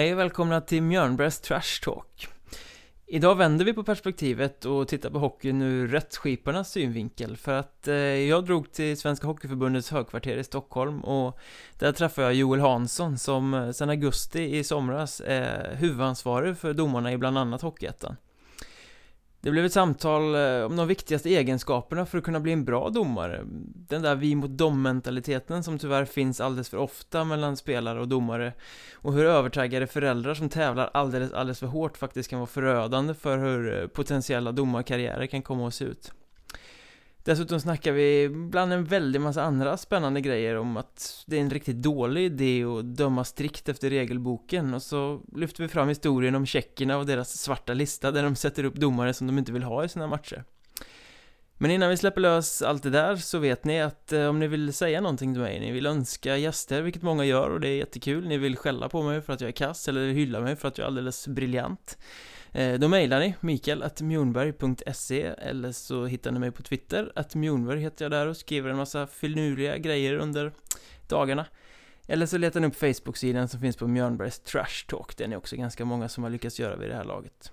Hej och välkomna till Mjörnbergs Trash Talk. Idag vänder vi på perspektivet och tittar på hockeyn ur rättsskiparnas synvinkel för att eh, jag drog till Svenska Hockeyförbundets högkvarter i Stockholm och där träffade jag Joel Hansson som eh, sedan augusti i somras är huvudansvarig för domarna i bland annat Hockeyettan. Det blev ett samtal eh, om de viktigaste egenskaperna för att kunna bli en bra domare. Den där vi mot dom-mentaliteten som tyvärr finns alldeles för ofta mellan spelare och domare. Och hur övertaggade föräldrar som tävlar alldeles, alldeles för hårt faktiskt kan vara förödande för hur eh, potentiella domarkarriärer kan komma att se ut. Dessutom snackar vi bland en väldig massa andra spännande grejer om att det är en riktigt dålig idé att döma strikt efter regelboken. Och så lyfter vi fram historien om tjeckerna och deras svarta lista där de sätter upp domare som de inte vill ha i sina matcher. Men innan vi släpper lös allt det där så vet ni att eh, om ni vill säga någonting till mig, ni vill önska gäster, vilket många gör och det är jättekul, ni vill skälla på mig för att jag är kass eller hylla mig för att jag är alldeles briljant. Eh, då mejlar ni mikael.mjornberg.se eller så hittar ni mig på Twitter, att Mjornberg heter jag där och skriver en massa finurliga grejer under dagarna. Eller så letar ni upp Facebook-sidan som finns på Mjörnbergs Trash Talk, den är också ganska många som har lyckats göra vid det här laget.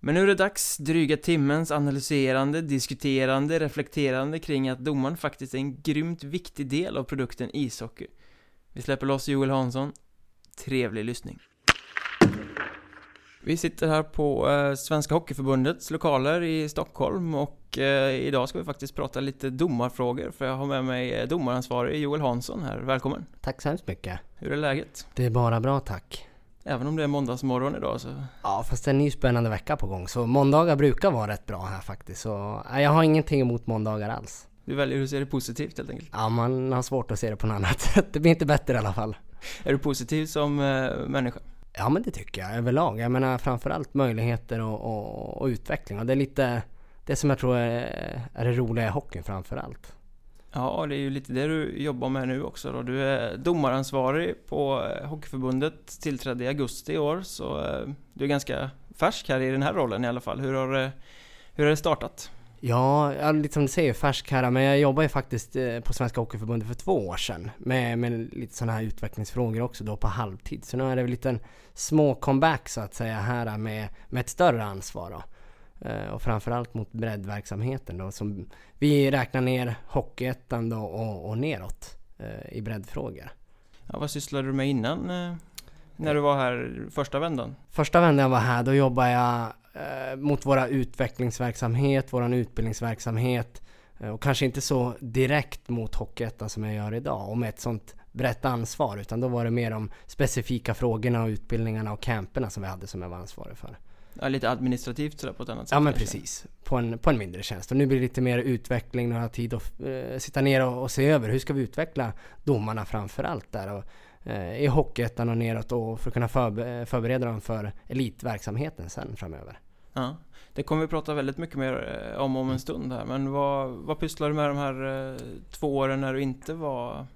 Men nu är det dags, dryga timmens analyserande, diskuterande, reflekterande kring att domaren faktiskt är en grymt viktig del av produkten ishockey. Vi släpper loss Joel Hansson. Trevlig lyssning. Vi sitter här på eh, Svenska Hockeyförbundets lokaler i Stockholm och eh, idag ska vi faktiskt prata lite domarfrågor för jag har med mig eh, domaransvarig Joel Hansson här. Välkommen! Tack så hemskt mycket! Hur är läget? Det är bara bra tack! Även om det är måndagsmorgon idag så... Ja, fast det är en ny spännande vecka på gång så måndagar brukar vara rätt bra här faktiskt så jag har ingenting emot måndagar alls. Du väljer att se det positivt helt enkelt? Ja, man har svårt att se det på något annat sätt. Det blir inte bättre i alla fall. Är du positiv som människa? Ja men det tycker jag överlag. Jag menar framförallt möjligheter och, och, och utveckling. Och det är lite det som jag tror är, är det roliga i hockeyn framförallt. Ja, det är ju lite det du jobbar med nu också då. Du är domaransvarig på eh, Hockeyförbundet, tillträdde i augusti i år, så eh, du är ganska färsk här i den här rollen i alla fall. Hur har eh, hur har det startat? Ja, lite som du säger färsk här, men jag jobbar ju faktiskt eh, på Svenska Hockeyförbundet för två år sedan med, med lite sådana här utvecklingsfrågor också då på halvtid. Så nu är det väl lite en små comeback så att säga här med, med ett större ansvar då. Eh, och framförallt mot breddverksamheten då som vi räknar ner Hockeyettan då och, och neråt eh, i breddfrågor. Ja, vad sysslade du med innan? När du var här första vändan? Första vändan jag var här, då jobbade jag eh, mot våra utvecklingsverksamhet, våran utbildningsverksamhet eh, och kanske inte så direkt mot Hockeyettan som jag gör idag och med ett sånt brett ansvar utan då var det mer de specifika frågorna och utbildningarna och camperna som vi hade som jag var ansvarig för. Ja, lite administrativt sådär på ett annat sätt? Ja men kanske. precis, på en, på en mindre tjänst. Och nu blir det lite mer utveckling, nu har jag tid att eh, sitta ner och, och, se över hur ska vi utveckla domarna framför allt där. Och, eh, i Hockeyettan och neråt och för att kunna förbe förbereda dem för elitverksamheten sen framöver. Ja, det kommer vi prata väldigt mycket mer eh, om om en stund här. Men vad, vad pysslar du med de här eh, två åren när du inte var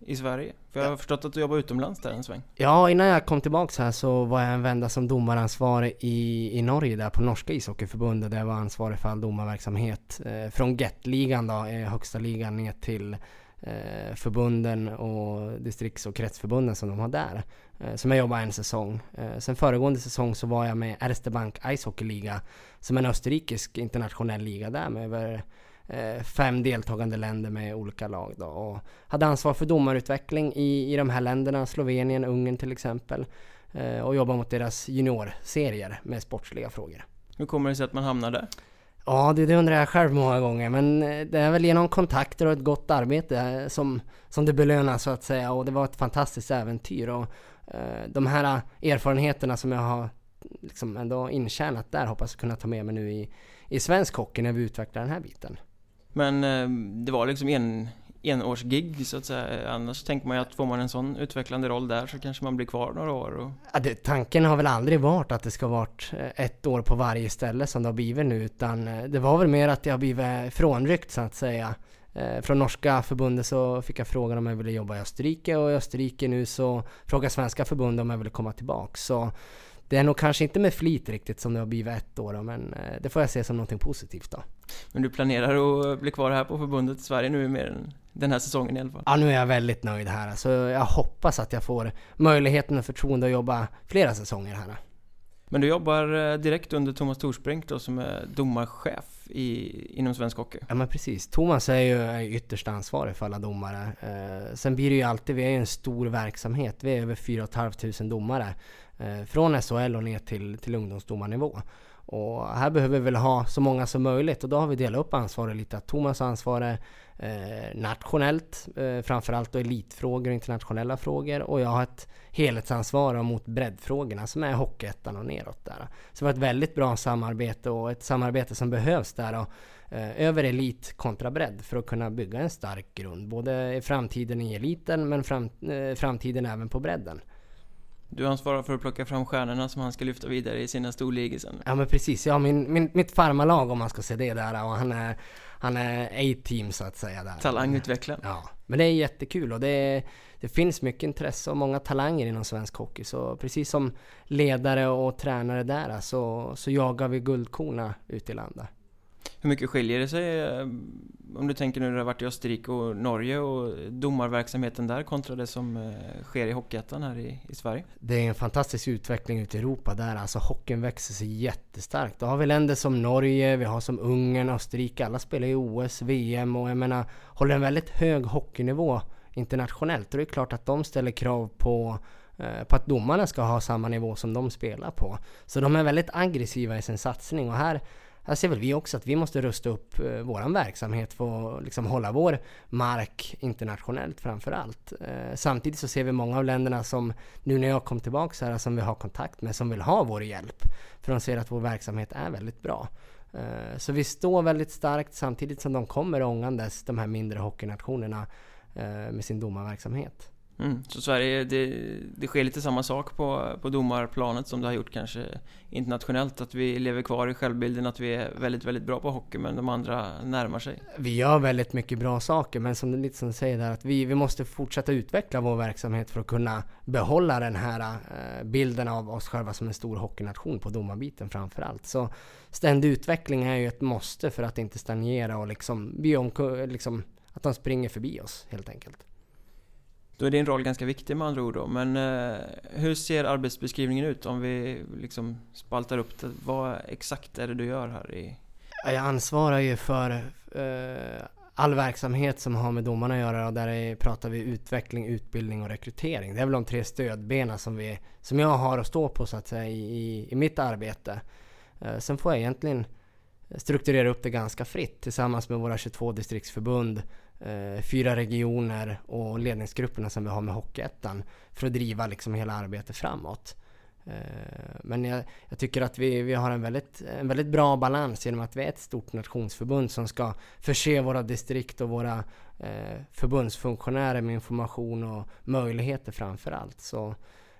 i Sverige? För jag har förstått att du jobbar utomlands där en sväng. Ja, innan jag kom tillbaks här så var jag en vända som domaransvarig i, i Norge där på norska ishockeyförbundet där jag var ansvarig för all domarverksamhet eh, från Get-ligan då, eh, högsta ligan ner till eh, förbunden och distrikts och kretsförbunden som de har där. Eh, som jag jobbade en säsong. Eh, sen föregående säsong så var jag med Erste Bank Ice Hockey Liga som är en österrikisk internationell liga där med över eh, fem deltagande länder med olika lag då. Och hade ansvar för domarutveckling i, i de här länderna, Slovenien, Ungern till exempel. Och jobbade mot deras juniorserier med sportsliga frågor. Hur kommer det sig att man hamnar där? Ja, det, det undrar jag själv många gånger. Men det är väl genom kontakter och ett gott arbete som, som det belönas så att säga. Och det var ett fantastiskt äventyr. Och de här erfarenheterna som jag har liksom ändå intjänat där hoppas jag kunna ta med mig nu i, i svensk hockey när vi utvecklar den här biten. Men det var liksom en, enårsgig så att säga. Annars tänker man ju att får man en sån utvecklande roll där så kanske man blir kvar några år. Och... Ja, det, tanken har väl aldrig varit att det ska varit eh, ett år på varje ställe som det har blivit nu utan eh, det var väl mer att jag har blivit frånryckt så att säga. Eh, från norska förbundet så fick jag frågan om jag ville jobba i Österrike och i Österrike nu så frågar svenska förbundet om jag ville komma tillbaks. Så det är nog kanske inte med flit riktigt som det har blivit ett år då, men det får jag se som någonting positivt då. Men du planerar att bli kvar här på förbundet i Sverige nu mer än den här säsongen i alla fall. Ja, nu är jag väldigt nöjd här. Så jag hoppas att jag får möjligheten och förtroende att jobba flera säsonger här. Men du jobbar eh, direkt under Thomas Torsbrink då som är domarchef i, inom svensk hockey? Ja men precis. Thomas är ju ytterst ansvarig för alla domare. Eh, sen blir det ju alltid, vi är ju en stor verksamhet. Vi är över 4 500 domare. Eh, från SHL och ner till, till ungdomsdomarnivå. Och här behöver vi väl ha så många som möjligt och då har vi delat upp ansvaret lite. Att Thomas ansvarar eh, nationellt, eh, framförallt då elitfrågor och internationella frågor. Och jag har ett helhetsansvar mot breddfrågorna som är Hockeyettan och neråt där. Så det var ett väldigt bra samarbete och ett samarbete som behövs där. Och, eh, över elit kontra bredd för att kunna bygga en stark grund. Både i framtiden i eliten men fram, eh, framtiden även på bredden. Du ansvarar för att plocka fram stjärnorna som han ska lyfta vidare i sina storligor sen. Ja men precis, ja min, min, mitt farmarlag om man ska se det där och han är han är A-team så att säga där. Talangutvecklare. Ja, men det är jättekul och det, det finns mycket intresse och många talanger inom svensk hockey. Så precis som ledare och tränare där så, så jagar vi guldkorna ute i landet. Hur mycket skiljer det sig eh, om du tänker nu när du har varit i Österrike och Norge och domarverksamheten där kontra det som eh, sker i Hockeyettan här i, i Sverige? Det är en fantastisk utveckling ute i Europa där. Alltså hockeyn växer sig jättestarkt. Då har vi länder som Norge, vi har som Ungern, Österrike. Alla spelar i OS, VM och jag menar håller en väldigt hög hockeynivå internationellt. Och det är klart att de ställer krav på eh, på att domarna ska ha samma nivå som de spelar på. Så de är väldigt aggressiva i sin satsning och här här ser väl vi också att vi måste rusta upp eh, våran verksamhet för att liksom hålla vår mark internationellt framför allt. Eh, samtidigt så ser vi många av länderna som nu när jag kom tillbaka här som vi har kontakt med som vill ha vår hjälp. För de ser att vår verksamhet är väldigt bra. Eh, så vi står väldigt starkt samtidigt som de kommer ångandes, de här mindre hockeynationerna eh, med sin domarverksamhet. Mm, så Sverige, det, det sker lite samma sak på, på domarplanet som det har gjort kanske internationellt. Att vi lever kvar i självbilden att vi är väldigt, väldigt bra på hockey men de andra närmar sig. Vi gör väldigt mycket bra saker men som lite som säger där att vi, vi måste fortsätta utveckla vår verksamhet för att kunna behålla den här eh, bilden av oss själva som en stor hockeynation på domarbiten framför allt. Så ständig utveckling är ju ett måste för att inte stagnera och liksom, liksom att de springer förbi oss helt enkelt. Då är din roll ganska viktig med andra ord då. Men eh, hur ser arbetsbeskrivningen ut om vi liksom spaltar upp det? Vad exakt är det du gör här i? Jag ansvarar ju för eh, all verksamhet som har med domarna att göra och där är, pratar vi utveckling, utbildning och rekrytering. Det är väl de tre stödbenen som, vi, som jag har att stå på så att säga i, i, i mitt arbete. Eh, sen får jag egentligen strukturera upp det ganska fritt tillsammans med våra 22 distriktsförbund eh, fyra regioner och ledningsgrupperna som vi har med Hockeyettan för att driva liksom hela arbetet framåt. Eh, men jag, jag, tycker att vi, vi har en väldigt, en väldigt bra balans genom att vi är ett stort nationsförbund som ska förse våra distrikt och våra eh, förbundsfunktionärer med information och möjligheter framför allt. Så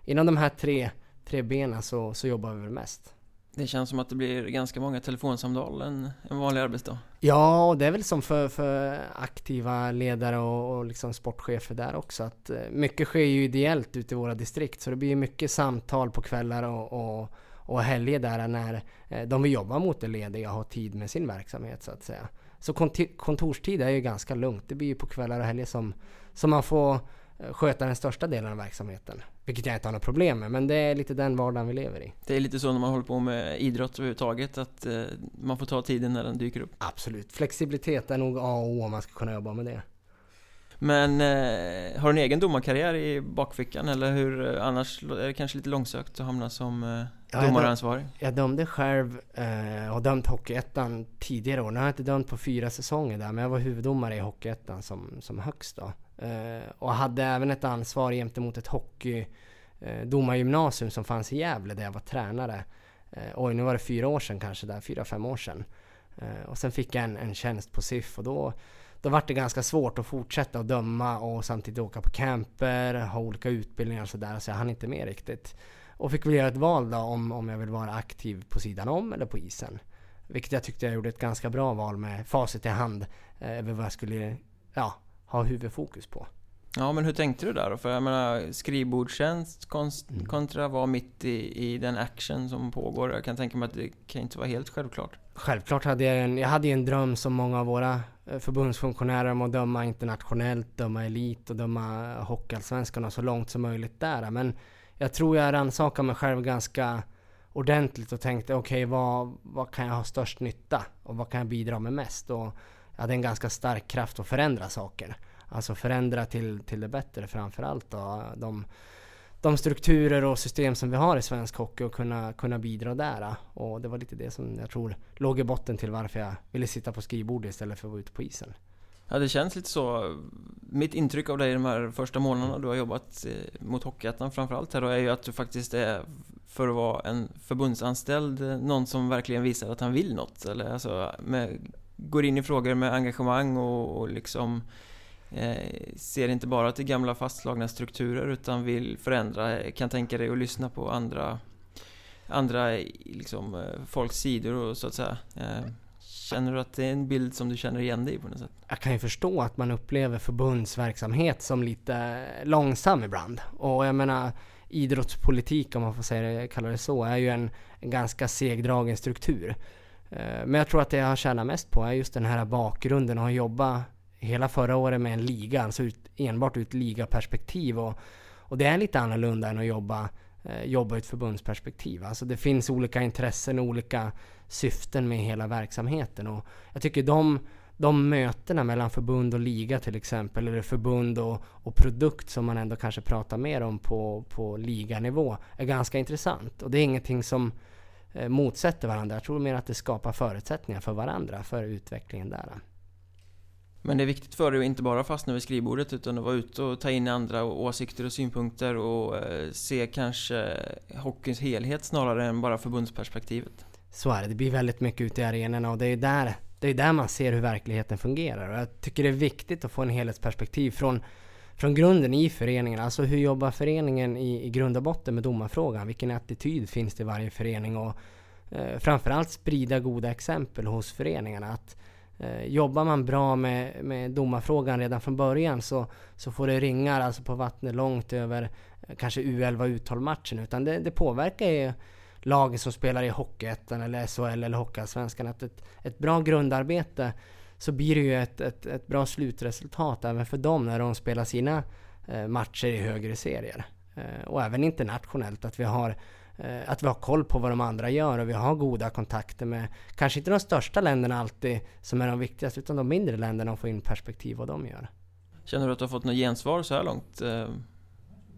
inom de här tre, tre benen så, så jobbar vi väl mest. Det känns som att det blir ganska många telefonsamtal en, en vanlig arbetsdag. Ja, och det är väl som för, för aktiva ledare och, och liksom sportchefer där också. Att eh, mycket sker ju ideellt ute i våra distrikt. Så det blir mycket samtal på kvällar och, och, och helger där när eh, de vill jobba mot det lediga och ha tid med sin verksamhet så att säga. Så kontorstid är ju ganska lugnt. Det blir ju på kvällar och helger som, som man får sköta den största delen av verksamheten. Vilket jag inte har något problem med, men det är lite den vardagen vi lever i. Det är lite så när man håller på med idrott överhuvudtaget, att eh, man får ta tiden när den dyker upp. Absolut. Flexibilitet är nog A och O om man ska kunna jobba med det. Men eh, har du en egen domarkarriär i bakfickan eller hur? Eh, annars är det kanske lite långsökt att hamna som eh, domaransvarig? Jag, jag dömde själv eh, och dömt Hockeyettan tidigare år. Nu har jag inte dömt på fyra säsonger där, men jag var huvuddomare i Hockeyettan som, som högst då. Eh, och hade även ett ansvar gentemot ett hockey eh, domargymnasium som fanns i Gävle där jag var tränare. Eh, oj, nu var det fyra år sedan kanske där, fyra, fem år sedan. Och sen fick jag en, en tjänst på SIF och då, då var det ganska svårt att fortsätta att döma och samtidigt åka på camper, ha olika utbildningar och sådär. Så jag hann inte med riktigt. Och fick väl göra ett val då om, om jag vill vara aktiv på sidan om eller på isen. Vilket jag tyckte jag gjorde ett ganska bra val med facit i hand eh, över vad jag skulle ja, ha huvudfokus på. Ja, men hur tänkte du där då? För jag menar, skrivbordstjänst mm. kontra vara mitt i, i den action som pågår. Jag kan tänka mig att det kan inte vara helt självklart. Självklart hade jag en, jag hade en dröm som många av våra eh, förbundsfunktionärer om att döma internationellt, döma elit och döma Hockeyallsvenskan så långt som möjligt där. Men jag tror jag rannsakade mig själv ganska ordentligt och tänkte okej, okay, vad, vad kan jag ha störst nytta? Och vad kan jag bidra med mest? Och hade en ganska stark kraft att förändra saker. Alltså förändra till, till det bättre framförallt då. De, de strukturer och system som vi har i svensk hockey och kunna, kunna bidra där. Och det var lite det som jag tror låg i botten till varför jag ville sitta på skrivbordet istället för att vara ute på isen. Ja, det känns lite så. Mitt intryck av dig de här första månaderna du har jobbat eh, mot Hockeyettan framförallt här då är ju att du faktiskt är, för att vara en förbundsanställd, eh, någon som verkligen visar att han vill något. Eller alltså, med, går in i frågor med engagemang och, och liksom Eh, ser inte bara till gamla fastslagna strukturer utan vill förändra, kan tänka dig att lyssna på andra andra liksom, eh, folks sidor och så att säga. Eh, känner du att det är en bild som du känner igen dig i på något sätt? Jag kan ju förstå att man upplever förbundsverksamhet som lite långsam ibland. Och jag menar idrottspolitik, om man får säga det, kalla det så, är ju en, en ganska segdragen struktur. Eh, men jag tror att det jag har tjänat mest på är just den här bakgrunden och jobba hela förra året med en liga, alltså ut, enbart ur ett ligaperspektiv. Och, och det är lite annorlunda än att jobba, eh, jobba ur ett förbundsperspektiv. Alltså det finns olika intressen och olika syften med hela verksamheten. Och jag tycker de, de mötena mellan förbund och liga till exempel, eller förbund och, och produkt som man ändå kanske pratar mer om på, på liganivå, är ganska intressant. Och det är ingenting som motsätter varandra. Jag tror mer att det skapar förutsättningar för varandra, för utvecklingen där. Men det är viktigt för dig att inte bara fastna vid skrivbordet utan att vara ute och ta in andra åsikter och synpunkter och eh, se kanske hockeyns helhet snarare än bara förbundsperspektivet. Så är det, det blir väldigt mycket ute i arenorna och det är där, det är där man ser hur verkligheten fungerar. Och jag tycker det är viktigt att få en helhetsperspektiv från, från grunden i föreningen. Alltså hur jobbar föreningen i, i grund och botten med domarfrågan? Vilken attityd finns det i varje förening? Och eh, framförallt sprida goda exempel hos föreningarna. Att, Eh, jobbar man bra med, med domarfrågan redan från början så, så får det ringar alltså på vattnet långt över eh, kanske U11 och U12-matchen. Utan det, det påverkar ju lagen som spelar i Hockeyettan eller SHL eller Hockeyallsvenskan. Att ett, ett bra grundarbete så blir det ju ett, ett, ett bra slutresultat även för dem när de spelar sina eh, matcher i högre serier. Eh, och även internationellt att vi har Eh, att vi har koll på vad de andra gör och vi har goda kontakter med kanske inte de största länderna alltid som är de viktigaste utan de mindre länderna och få in perspektiv vad de gör. Känner du att du har fått något gensvar så här långt eh,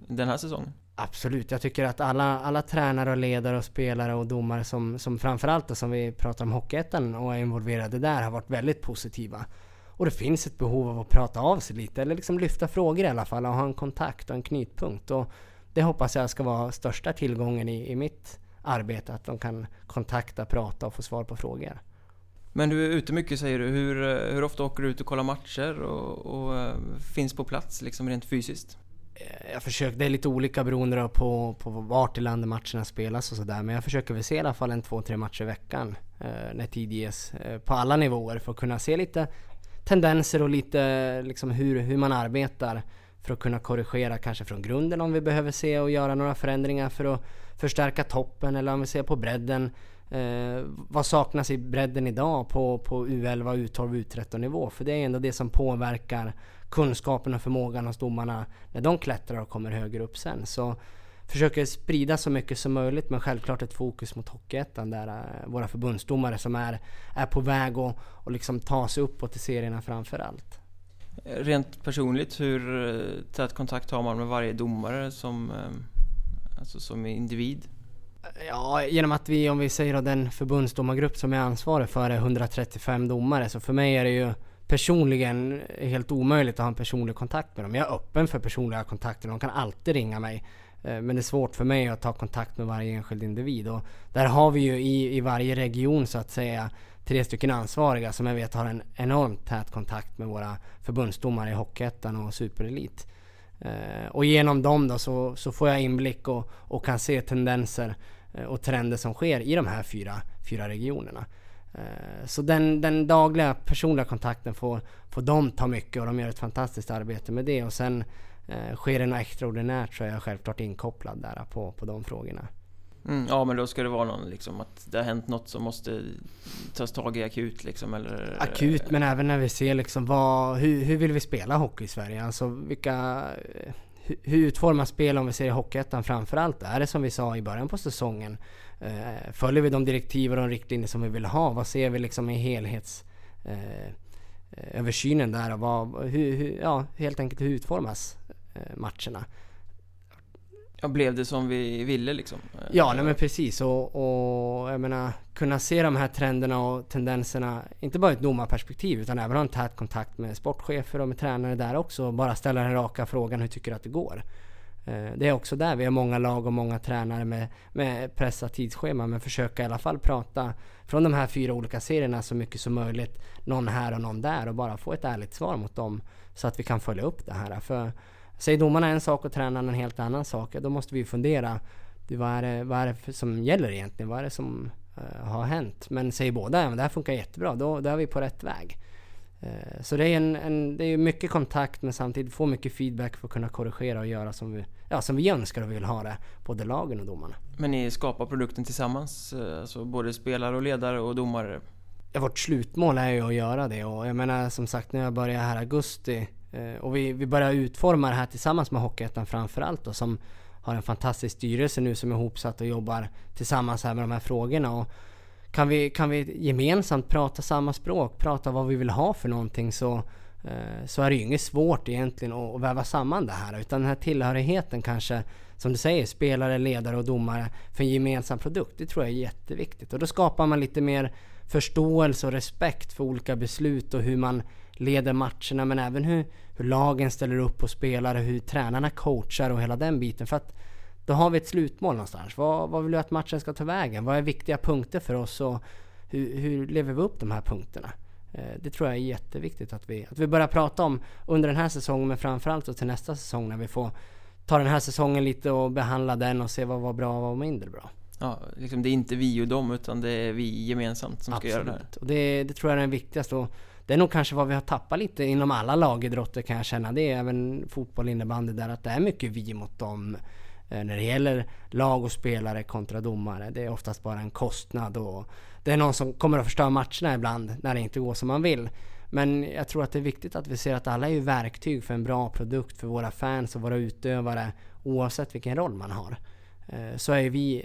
den här säsongen? Absolut, jag tycker att alla, alla tränare och ledare och spelare och domare som, som framförallt som vi pratar om Hockeyettan och är involverade där har varit väldigt positiva. Och det finns ett behov av att prata av sig lite eller liksom lyfta frågor i alla fall och ha en kontakt och en knutpunkt. Och det hoppas jag ska vara största tillgången i, i mitt arbete, att de kan kontakta, prata och få svar på frågor. Men du är ute mycket säger du. Hur, hur ofta åker du ut och kollar matcher och, och eh, finns på plats liksom rent fysiskt? Eh, jag försöker, det är lite olika beroende på, på vart i landet matcherna spelas och sådär. Men jag försöker väl se i alla fall en två, tre matcher i veckan eh, när tid ges. Eh, på alla nivåer för att kunna se lite tendenser och lite liksom hur, hur man arbetar för att kunna korrigera kanske från grunden om vi behöver se och göra några förändringar för att förstärka toppen eller om vi ser på bredden. Eh, vad saknas i bredden idag på, på U11, U12, U13 nivå? För det är ändå det som påverkar kunskapen och förmågan hos domarna när de klättrar och kommer högre upp sen. Så försöker sprida så mycket som möjligt men självklart ett fokus mot Hockeyettan där uh, våra förbundsdomare som är, är på väg att och liksom ta sig uppåt i serierna framför allt. Rent personligt, hur eh, tät kontakt har man med varje domare som, eh, alltså som individ? Ja, genom att vi, om vi säger att den förbundsdomargrupp som är ansvarig för är 135 domare, så för mig är det ju personligen helt omöjligt att ha en personlig kontakt med dem. Jag är öppen för personliga kontakter, de kan alltid ringa mig. Eh, men det är svårt för mig att ta kontakt med varje enskild individ och där har vi ju i, i varje region så att säga tre stycken ansvariga som jag vet har en enormt tät kontakt med våra förbundsdomare i Hockeyettan och Superelit. Eh, och genom dem då så, så får jag inblick och, och kan se tendenser eh, och trender som sker i de här fyra, fyra regionerna. Eh, så den, den dagliga personliga kontakten får, får de ta mycket och de gör ett fantastiskt arbete med det. Och sen eh, sker det något extraordinärt så är jag självklart inkopplad där på, på de frågorna. Mm, ja men då ska det vara någon liksom att det har hänt något som måste tas tag i akut liksom eller? Akut men även när vi ser liksom vad, hur, hur vill vi spela hockey i Sverige? Alltså vilka hur, hur utformas spel om vi ser i Hockeyettan framförallt? Är det som vi sa i början på säsongen? Eh, följer vi de direktiv och de riktlinjer som vi vill ha? Vad ser vi liksom i helhets eh, där och vad, hur, hur, ja, helt enkelt hur utformas eh, matcherna? Ja, blev det som vi ville liksom? Ja, nej men precis. Och, och jag menar, kunna se de här trenderna och tendenserna, inte bara ur ett domarperspektiv, utan även ha en tät kontakt med sportchefer och med tränare där också. Och bara ställa den raka frågan, hur tycker du att det går? Eh, det är också där vi har många lag och många tränare med, med pressat tidsschema, men försöka i alla fall prata från de här fyra olika serierna så mycket som möjligt. Någon här och någon där och bara få ett ärligt svar mot dem så att vi kan följa upp det här. För Säger domarna en sak och tränaren en helt annan sak, då måste vi fundera. Vad är, det, vad är det som gäller egentligen? Vad är det som uh, har hänt? Men säger båda att det här funkar jättebra, då, då är vi på rätt väg. Uh, så det är, en, en, det är mycket kontakt men samtidigt få mycket feedback för att kunna korrigera och göra som vi, ja, som vi önskar och vill ha det, både lagen och domarna. Men ni skapar produkten tillsammans? Eh, alltså både spelare och ledare och domare? Ja, vårt slutmål är ju att göra det och jag menar som sagt när jag började här i augusti Eh, och vi, vi börjar utforma det här tillsammans med Hockeyettan framförallt då, som har en fantastisk styrelse nu som är ihopsatt och jobbar tillsammans här med de här frågorna. Och kan, vi, kan vi gemensamt prata samma språk, prata vad vi vill ha för någonting så, eh, så är det ju inget svårt egentligen att, väva samman det här. Utan den här tillhörigheten kanske, som du säger, spelare, ledare och domare för en gemensam produkt. Det tror jag är jätteviktigt. Och då skapar man lite mer förståelse och respekt för olika beslut och hur man leder matcherna men även hur, hur lagen ställer upp och spelar, hur tränarna coachar och hela den biten. För att då har vi ett slutmål någonstans. Vad, vad vill du att matchen ska ta vägen? Vad är viktiga punkter för oss och hur, hur lever vi upp de här punkterna? Eh, det tror jag är jätteviktigt att vi, att vi börjar prata om under den här säsongen men framförallt till nästa säsong när vi får ta den här säsongen lite och behandla den och se vad var bra och vad var mindre bra. Ja, liksom det är inte vi och dem utan det är vi gemensamt som Absolut. ska göra det här. Och det, det tror jag är den viktigaste. Och det är nog kanske vad vi har tappat lite inom alla lagidrotter kan jag känna. Det är även fotboll, innebandy där att det är mycket vi mot dem. Eh, när det gäller lag och spelare kontra domare. Det är oftast bara en kostnad och det är någon som kommer att förstöra matcherna ibland när det inte går som man vill. Men jag tror att det är viktigt att vi ser att alla är verktyg för en bra produkt för våra fans och våra utövare oavsett vilken roll man har. Eh, så är vi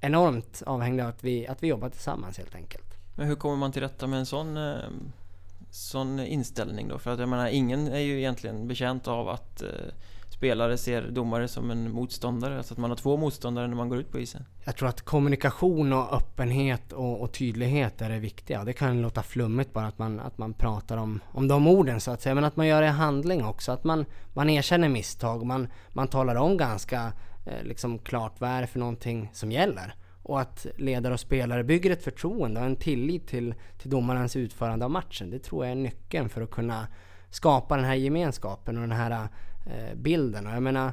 enormt avhängiga av att vi, att vi jobbar tillsammans helt enkelt. Men hur kommer man till rätta med en sån eh, sån inställning då? För att jag menar, ingen är ju egentligen betjänt av att eh, spelare ser domare som en motståndare, alltså att man har två motståndare när man går ut på isen. Jag tror att kommunikation och öppenhet och, och tydlighet är det viktiga. Det kan låta flummigt bara att man, att man pratar om, om de orden så att säga, men att man gör det i handling också. Att man, man erkänner misstag, man, man talar om ganska eh, liksom klart vad är det för någonting som gäller och att ledare och spelare bygger ett förtroende och en tillit till, till domarens utförande av matchen. Det tror jag är nyckeln för att kunna skapa den här gemenskapen och den här Eh, bilden. Och jag menar,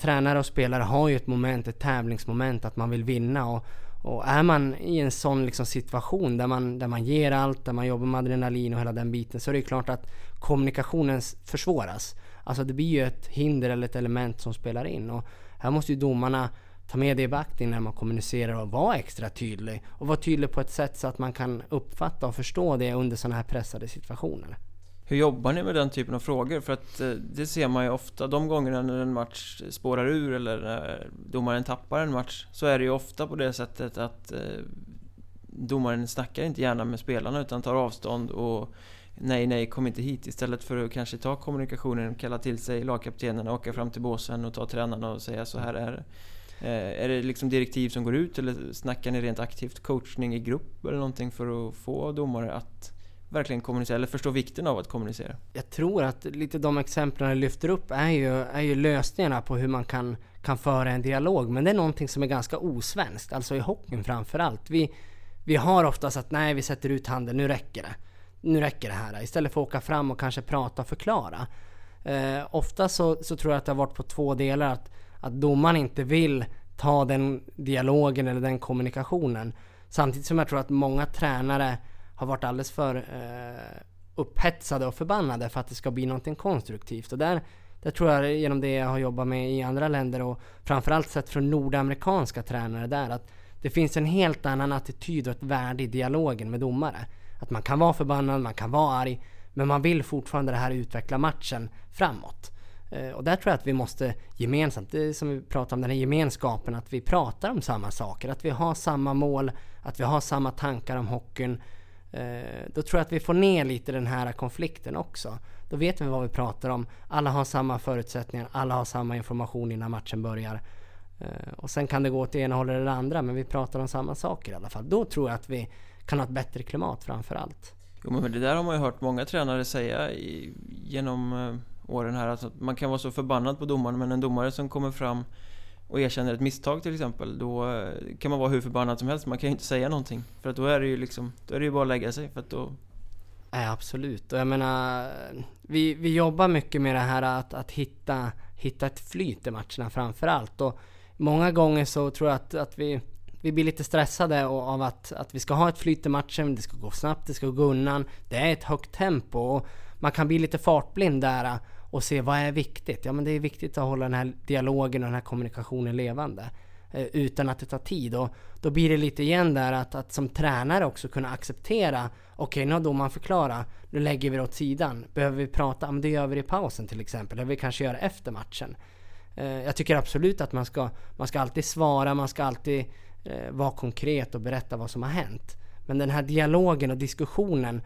tränare och spelare har ju ett moment, ett tävlingsmoment att man vill vinna. Och, och är man i en sån liksom situation där man, där man ger allt, där man jobbar med adrenalin och hela den biten så är det ju klart att kommunikationen försvåras. Alltså det blir ju ett hinder eller ett element som spelar in. Och här måste ju domarna ta med det i beaktning när man kommunicerar och vara extra tydlig. Och vara tydlig på ett sätt så att man kan uppfatta och förstå det under sådana här pressade situationer. Hur jobbar ni med den typen av frågor? För att eh, det ser man ju ofta, de gångerna när en match spårar ur eller när domaren tappar en match så är det ju ofta på det sättet att eh, domaren snackar inte gärna med spelarna utan tar avstånd och Nej, nej, kom inte hit istället för att kanske ta kommunikationen, kalla till sig lagkaptenen, åka fram till båsen och ta tränarna och säga så här är det. Är det liksom direktiv som går ut eller snackar ni rent aktivt coachning i grupp eller någonting för att få domare att verkligen kommunicera eller förstå vikten av att kommunicera? Jag tror att lite de exemplen jag lyfter upp är ju, är ju lösningarna på hur man kan, kan föra en dialog. Men det är någonting som är ganska osvenskt, alltså i hockeyn framförallt. Vi, vi har oftast att nej, vi sätter ut handen, nu räcker det. Nu räcker det här. Istället för att åka fram och kanske prata och förklara. Eh, ofta så, så tror jag att det har varit på två delar. att att domaren inte vill ta den dialogen eller den kommunikationen Samtidigt som jag tror att många tränare har varit alldeles för eh, upphetsade och förbannade för att det ska bli någonting konstruktivt. Och där, där tror jag genom det jag har jobbat med i andra länder och framförallt sett från nordamerikanska tränare där att det finns en helt annan attityd och ett värde i dialogen med domare. Att man kan vara förbannad, man kan vara arg, men man vill fortfarande det här utveckla matchen framåt. Eh, och där tror jag att vi måste gemensamt, det som vi pratar om den här gemenskapen, att vi pratar om samma saker, att vi har samma mål, att vi har samma tankar om hockeyn. Eh, då tror jag att vi får ner lite den här konflikten också. Då vet vi vad vi pratar om. Alla har samma förutsättningar, alla har samma information innan matchen börjar. Eh, och sen kan det gå åt det ena hållet eller det andra, men vi pratar om samma saker i alla fall. Då tror jag att vi kan ha ett bättre klimat framför allt. Jo men det där har man ju hört många tränare säga i, genom eh, åren här. Alltså, man kan vara så förbannad på domaren men en domare som kommer fram och erkänner ett misstag till exempel Då eh, kan man vara hur förbannad som helst. Man kan ju inte säga någonting. För att då är det ju liksom Då är det ju bara att lägga sig. För att då Nej absolut. Och jag menar Vi, vi jobbar mycket med det här att, att hitta Hitta ett flyt i matcherna framförallt. Och Många gånger så tror jag att, att vi vi blir lite stressade av att, att vi ska ha ett flyt i matchen, det ska gå snabbt, det ska gå undan. Det är ett högt tempo och man kan bli lite fartblind där och se vad är viktigt? Ja men det är viktigt att hålla den här dialogen och den här kommunikationen levande. Eh, utan att det tar tid och då blir det lite igen där att, att som tränare också kunna acceptera Okej okay, nu har domaren förklarat, nu lägger vi det åt sidan. Behöver vi prata? Ja men det gör vi i pausen till exempel, eller vi kanske gör efter matchen. Eh, jag tycker absolut att man ska, man ska alltid svara, man ska alltid eh, vara konkret och berätta vad som har hänt. Men den här dialogen och diskussionen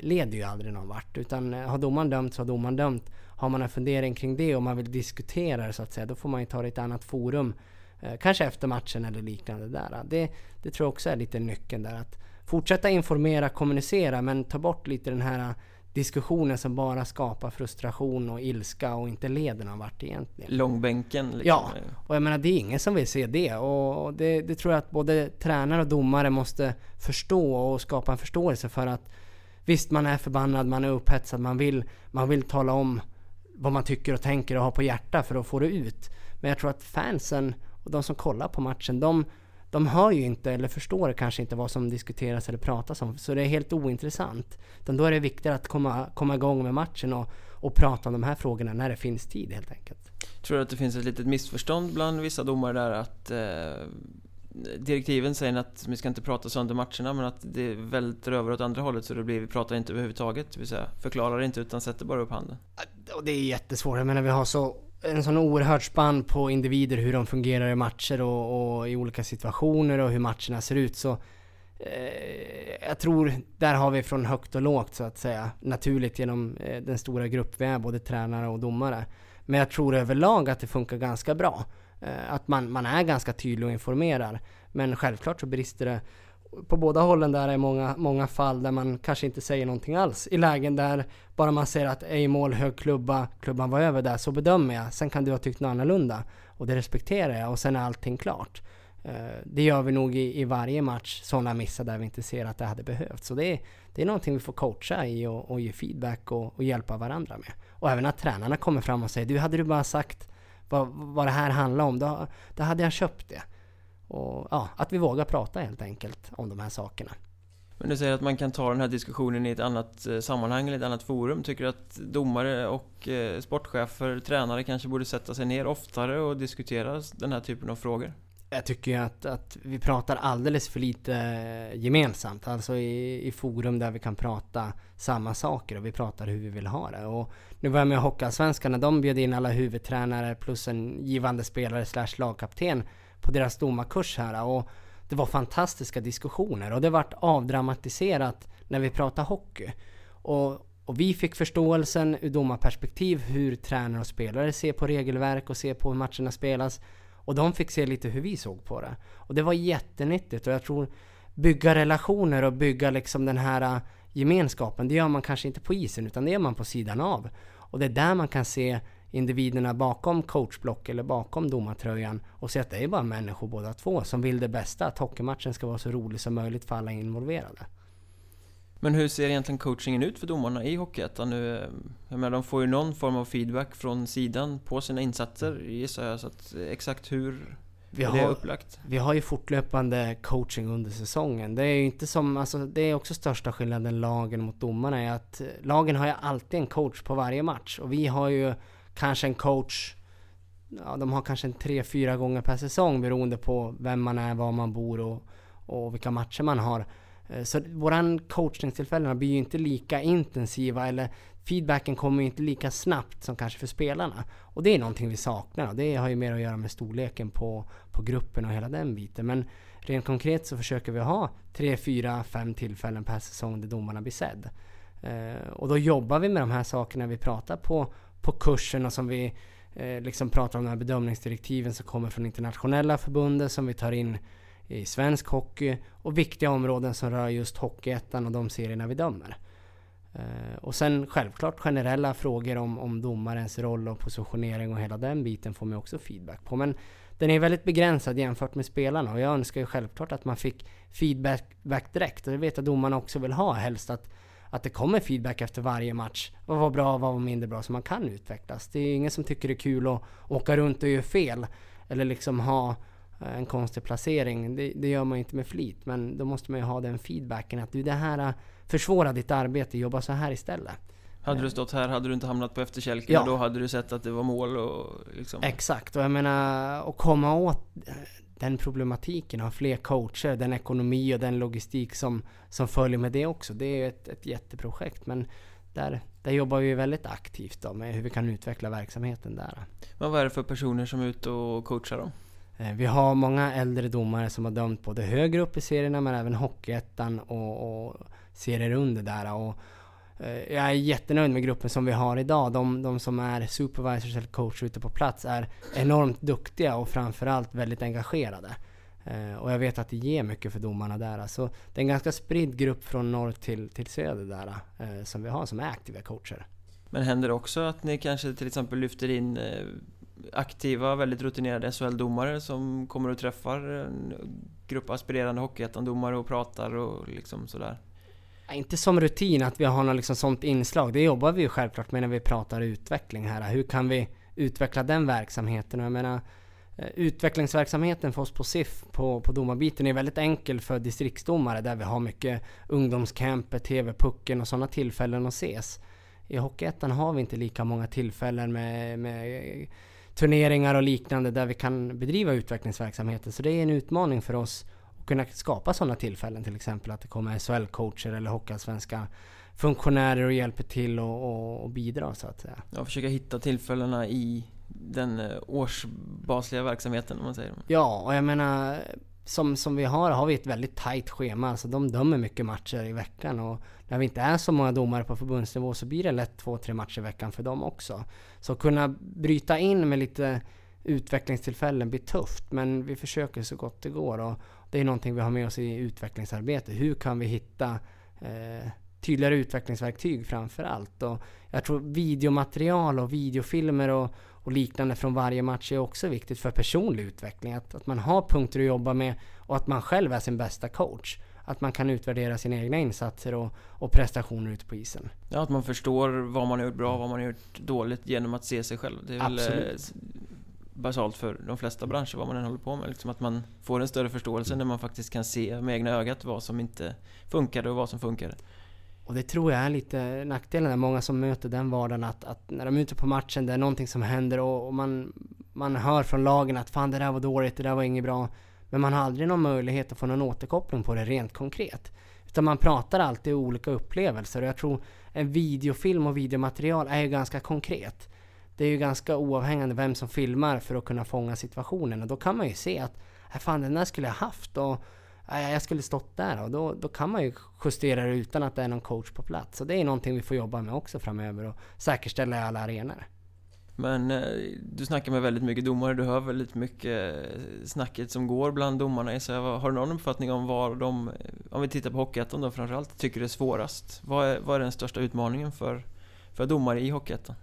leder ju aldrig någon vart. Utan eh, har domaren dömt så har domaren dömt. Har man en fundering kring det och man vill diskutera det så att säga, då får man ju ta det i ett annat forum. Eh, kanske efter matchen eller liknande där. Det, det tror jag också är lite nyckeln där. Att fortsätta informera, kommunicera men ta bort lite den här diskussioner som bara skapar frustration och ilska och inte leder någon vart egentligen. Långbänken liksom. Ja, och jag menar det är ingen som vill se det. Och det, det tror jag att både tränare och domare måste förstå och skapa en förståelse för att Visst, man är förbannad, man är upphetsad, man vill, man vill tala om vad man tycker och tänker och har på hjärta för att få det ut. Men jag tror att fansen och de som kollar på matchen, de, de hör ju inte eller förstår kanske inte vad som diskuteras eller pratas om. Så det är helt ointressant. Utan då är det viktigare att komma, komma igång med matchen och, och prata om de här frågorna när det finns tid helt enkelt. Tror du att det finns ett litet missförstånd bland vissa domare där att eh, direktiven säger att vi ska inte prata sönder matcherna men att det välter över åt andra hållet så det blir vi pratar inte överhuvudtaget. Det vill säga förklarar inte utan sätter bara upp handen. Det är jättesvårt. Jag menar vi har så en sån oerhört spann på individer hur de fungerar i matcher och, och i olika situationer och hur matcherna ser ut så eh, jag tror där har vi från högt och lågt så att säga naturligt genom eh, den stora grupp vi är, både tränare och domare. Men jag tror överlag att det funkar ganska bra. Eh, att man, man är ganska tydlig och informerar. Men självklart så brister det på båda hållen där är många, många fall där man kanske inte säger någonting alls. I lägen där bara man säger att ej mål, hög klubba, klubban var över där, så bedömer jag. Sen kan du ha tyckt något annorlunda. Och det respekterar jag och sen är allting klart. Eh, det gör vi nog i, i varje match, sådana missar där vi inte ser att det hade behövts. Så det är, det är någonting vi får coacha i och, och ge feedback och, och hjälpa varandra med. Och även att tränarna kommer fram och säger du, hade du bara sagt vad, vad det här handlar om, då, då hade jag köpt det. Och ja, att vi vågar prata helt enkelt om de här sakerna. Men du säger att man kan ta den här diskussionen i ett annat eh, sammanhang eller ett annat forum. Tycker du att domare och eh, sportchefer, tränare kanske borde sätta sig ner oftare och diskutera den här typen av frågor? Jag tycker ju att, att vi pratar alldeles för lite gemensamt. Alltså i, i forum där vi kan prata samma saker och vi pratar hur vi vill ha det. Och nu var jag med Hockeyallsvenskan när de bjöd in alla huvudtränare plus en givande spelare slash lagkapten på deras domarkurs här. Och det var fantastiska diskussioner och det vart avdramatiserat när vi pratade hockey. Och, och vi fick förståelsen ur domarperspektiv hur tränare och spelare ser på regelverk och ser på hur matcherna spelas. Och de fick se lite hur vi såg på det. Och det var jättenyttigt och jag tror bygga relationer och bygga liksom den här äh, gemenskapen, det gör man kanske inte på isen utan det gör man på sidan av. Och det är där man kan se individerna bakom coachblock eller bakom domartröjan och se att det är bara människor båda två som vill det bästa, att hockeymatchen ska vara så rolig som möjligt för alla involverade. Men hur ser egentligen coachingen ut för domarna i Hockeyettan nu? Jag menar, de får ju någon form av feedback från sidan på sina insatser gissar jag, så att exakt hur, Vi har, det upplagt? Vi har ju fortlöpande coaching under säsongen. Det är ju inte som, alltså det är också största skillnaden lagen mot domarna är att eh, lagen har ju alltid en coach på varje match och vi har ju kanske en coach Ja, de har kanske en tre, fyra gånger per säsong beroende på vem man är, var man bor och, och vilka matcher man har. Eh, så våran coachningstillfällena blir ju inte lika intensiva eller feedbacken kommer ju inte lika snabbt som kanske för spelarna. Och det är någonting vi saknar och det har ju mer att göra med storleken på, på gruppen och hela den biten. Men rent konkret så försöker vi ha tre, fyra, fem tillfällen per säsong där domarna blir sedd. Eh, och då jobbar vi med de här sakerna vi pratar på, på kursen och som vi eh, liksom pratar om de här bedömningsdirektiven som kommer från internationella förbundet som vi tar in i svensk hockey och viktiga områden som rör just Hockeyettan och de serierna vi dömer. Eh, och sen självklart generella frågor om, om domarens roll och positionering och hela den biten får man också feedback på. Men den är väldigt begränsad jämfört med spelarna och jag önskar ju självklart att man fick feedback direkt. Och det vet jag domarna också vill ha helst att, att det kommer feedback efter varje match. Vad var bra, vad var mindre bra så man kan utvecklas. Det är ingen som tycker det är kul att åka runt och göra fel. Eller liksom ha en konstig placering. Det, det, gör man inte med flit, men då måste man ju ha den feedbacken att du det här eh, försvårar ditt arbete, jobba så här istället. Hade du stått här hade du inte hamnat på efterkälken ja. och då hade du sett att det var mål och liksom... Exakt, och jag menar att komma åt eh, den problematiken, ha fler coacher, den ekonomi och den logistik som, som följer med det också. Det är ett, ett jätteprojekt men där, där jobbar vi väldigt aktivt då med hur vi kan utveckla verksamheten där. Men vad är det för personer som är ute och coachar då? Eh, vi har många äldre domare som har dömt både högre upp i serierna men även Hockeyettan och, och serier under där. Och, eh, jag är jättenöjd med gruppen som vi har idag. De, de som är supervisors eller coacher ute på plats är enormt duktiga och framförallt väldigt engagerade. Eh, och jag vet att det ger mycket för domarna där. Så det är en ganska spridd grupp från norr till, till söder där eh, som vi har som är aktiva coacher. Men händer det också att ni kanske till exempel lyfter in eh, aktiva, väldigt rutinerade SHL-domare som kommer och träffar en grupp aspirerande Hockeyettan-domare och pratar och liksom sådär? Inte som rutin att vi har något liksom sånt inslag. Det jobbar vi ju självklart med när vi pratar utveckling här. Hur kan vi utveckla den verksamheten? Och jag menar, eh, utvecklingsverksamheten för oss på SIF på, på domarbiten är väldigt enkel för distriktsdomare där vi har mycket ungdomscamper, TV-pucken och sådana tillfällen att ses. I Hockeyettan har vi inte lika många tillfällen med, med turneringar och liknande där vi kan bedriva utvecklingsverksamheter. Så det är en utmaning för oss att kunna skapa sådana tillfällen. Till exempel att det kommer SHL-coacher eller Hockeyallsvenska funktionärer och hjälper till och, och, och bidrar så att säga. Ja, försöka hitta tillfällena i den eh, årsbasliga verksamheten om man säger. Ja, och jag menar som, som vi har, har vi ett väldigt tajt schema. Alltså de dömer mycket matcher i veckan och när vi inte är så många domare på förbundsnivå så blir det lätt två, tre matcher i veckan för dem också. Så kunna bryta in med lite utvecklingstillfällen blir tufft men vi försöker så gott det går och det är någonting vi har med oss i utvecklingsarbete. Hur kan vi hitta eh, tydligare utvecklingsverktyg framför allt? Och jag tror videomaterial och videofilmer och, och liknande från varje match är också viktigt för personlig utveckling. Att, att man har punkter att jobba med och att man själv är sin bästa coach att man kan utvärdera sina egna insatser och, och, prestationer ute på isen. Ja, att man förstår vad man har gjort bra och vad man har gjort dåligt genom att se sig själv. Det är väl eh, Absolut. basalt för de flesta branscher, vad man än håller på med. Liksom att man får en större förståelse när man faktiskt kan se med egna ögat vad som inte funkade och vad som funkade. Och det tror jag är lite nackdelen där många som möter den vardagen att, att när de är ute på matchen, det är någonting som händer och, och man, man hör från lagen att fan det där var dåligt, det där var inget bra. Men man har aldrig någon möjlighet att få någon återkoppling på det rent konkret. Utan man pratar alltid olika upplevelser och jag tror en videofilm och videomaterial är ju ganska konkret. Det är ju ganska oavhängande vem som filmar för att kunna fånga situationen och då kan man ju se att äh, fan den där skulle jag haft och äh, jag skulle stått där och då, då kan man ju justera det utan att det är någon coach på plats. Så det är någonting vi får jobba med också framöver och säkerställa i alla arenor. Men eh, du snackar med väldigt mycket domare, du hör väldigt mycket eh, snacket som går bland domarna. Så har du någon uppfattning om vad de, eh, om vi tittar på Hockeyettan då framförallt, tycker är svårast? Vad är, vad är den största utmaningen för, för domare i Hockeyettan?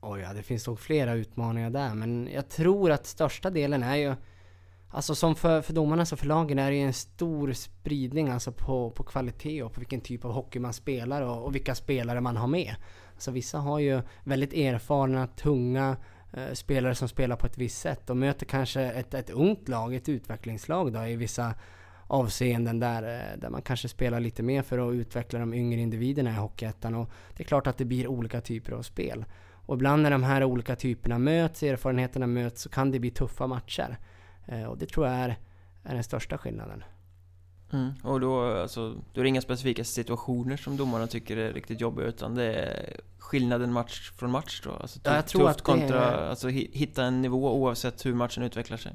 Oj, ja, det finns nog flera utmaningar där, men jag tror att största delen är ju Alltså som för, för domarna så för lagen är det ju en stor spridning alltså på, på kvalitet och på vilken typ av hockey man spelar och, och vilka spelare man har med. Så vissa har ju väldigt erfarna, tunga eh, spelare som spelar på ett visst sätt och möter kanske ett, ett ungt lag, ett utvecklingslag då i vissa avseenden där, eh, där man kanske spelar lite mer för att utveckla de yngre individerna i Hockeyettan. Och det är klart att det blir olika typer av spel. Och ibland när de här olika typerna möts, erfarenheterna möts, så kan det bli tuffa matcher. Eh, och det tror jag är, är den största skillnaden. Mm. Och då, alltså, då är det inga specifika situationer som domarna tycker är riktigt jobbiga utan det är skillnaden match från match då? Alltså, ja, jag tror att kontra, är... alltså hitta en nivå oavsett hur matchen utvecklar sig?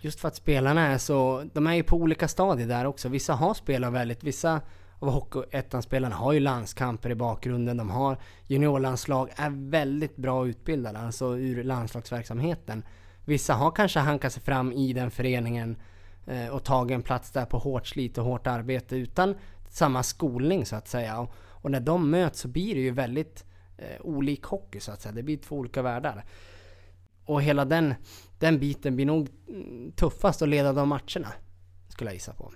Just för att spelarna är så, de är ju på olika stadier där också. Vissa har spelat väldigt, vissa av Hockeyettan-spelarna har ju landskamper i bakgrunden. De har juniorlandslag, är väldigt bra utbildade, alltså ur landslagsverksamheten. Vissa har kanske hankat sig fram i den föreningen Eh, och tagit en plats där på hårt slit och hårt arbete utan samma skolning så att säga. Och, och när de möts så blir det ju väldigt eh, olik hockey så att säga. Det blir två olika världar. Och hela den, den biten blir nog mm, tuffast att leda de matcherna. Skulle jag gissa på.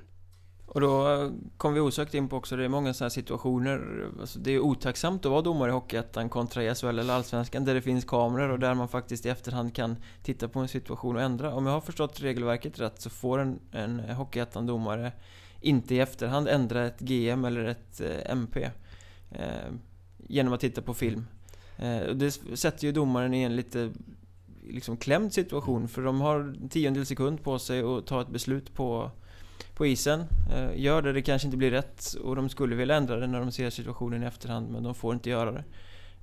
Och då kom vi osökt in på också, det är många sådana här situationer alltså Det är otacksamt att vara domare i Hockeyettan kontra SHL eller Allsvenskan där det finns kameror och där man faktiskt i efterhand kan titta på en situation och ändra. Om jag har förstått regelverket rätt så får en, en Hockeyettan-domare inte i efterhand ändra ett GM eller ett eh, MP eh, genom att titta på film. Eh, det sätter ju domaren i en lite liksom klämd situation för de har tiondel sekund på sig att ta ett beslut på, på isen. Eh, gör det, det kanske inte blir rätt och de skulle vilja ändra det när de ser situationen i efterhand men de får inte göra det.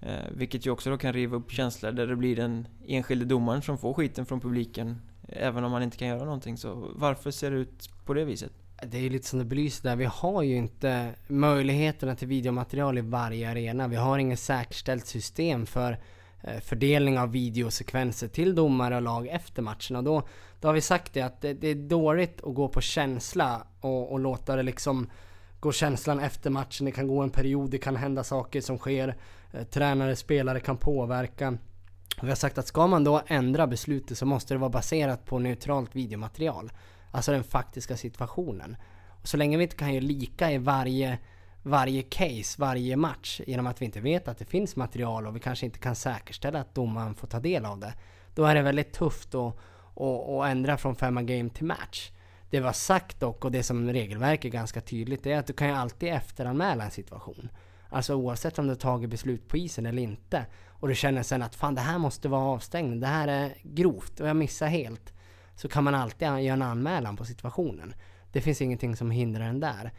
Eh, vilket ju också då kan riva upp känslor där det blir den enskilde domaren som får skiten från publiken även om man inte kan göra någonting. Så varför ser det ut på det viset? Det är ju lite som det belyser där. Vi har ju inte möjligheterna till videomaterial i varje arena. Vi har inget säkerställt system för eh, fördelning av videosekvenser till domare och lag efter matchen. Och då, då har vi sagt det att det, det är dåligt att gå på känsla och, och, låta det liksom gå känslan efter matchen. Det kan gå en period, det kan hända saker som sker. Eh, tränare, spelare kan påverka. Vi har sagt att ska man då ändra beslutet så måste det vara baserat på neutralt videomaterial. Alltså den faktiska situationen. Och så länge vi inte kan göra lika i varje varje case, varje match genom att vi inte vet att det finns material och vi kanske inte kan säkerställa att domaren får ta del av det. Då är det väldigt tufft att, och, och ändra från femma game till match. Det vi har sagt dock och det som regelverket är ganska tydligt är att du kan ju alltid efteranmäla en situation. Alltså oavsett om du har tagit beslut på isen eller inte. Och du känner sen att fan det här måste vara avstängning, det här är grovt och jag missar helt. Så kan man alltid göra en anmälan på situationen. Det finns ingenting som hindrar den där.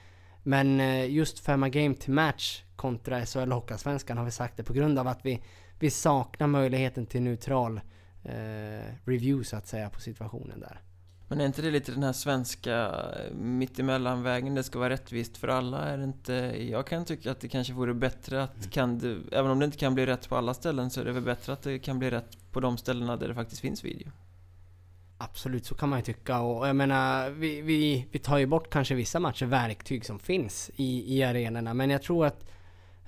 Men eh, just femma game till match kontra SHL Hockeyallsvenskan har vi sagt det på grund av att vi, vi saknar möjligheten till neutral eh, review så att säga på situationen där. Men är inte det lite den här svenska eh, mittemellanvägen? Det ska vara rättvist för alla, är det inte? Jag kan tycka att det kanske vore bättre att mm. kan det, även om det inte kan bli rätt på alla ställen så är det väl bättre att det kan bli rätt på de ställena där det faktiskt finns video. Absolut, så kan man ju tycka. Och jag menar, vi, vi, vi tar ju bort kanske vissa matcher verktyg som finns i, i arenorna. Men jag tror att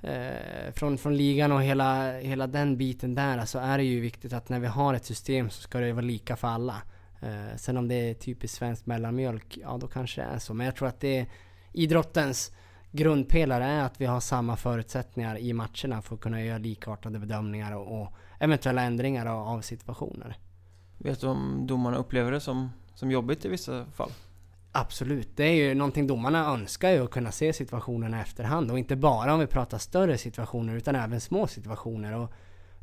eh, från, från ligan och hela, hela den biten där så är det ju viktigt att när vi har ett system så ska det vara lika för alla. Eh, sen om det är typiskt svensk mellanmjölk, ja då kanske det är så. Men jag tror att det är idrottens grundpelare är att vi har samma förutsättningar i matcherna för att kunna göra likartade bedömningar och, och eventuella ändringar av, av situationer. Vet du om domarna upplever det som, som jobbigt i vissa fall? Absolut, det är ju någonting domarna önskar ju att kunna se situationerna i efterhand och inte bara om vi pratar större situationer utan även små situationer och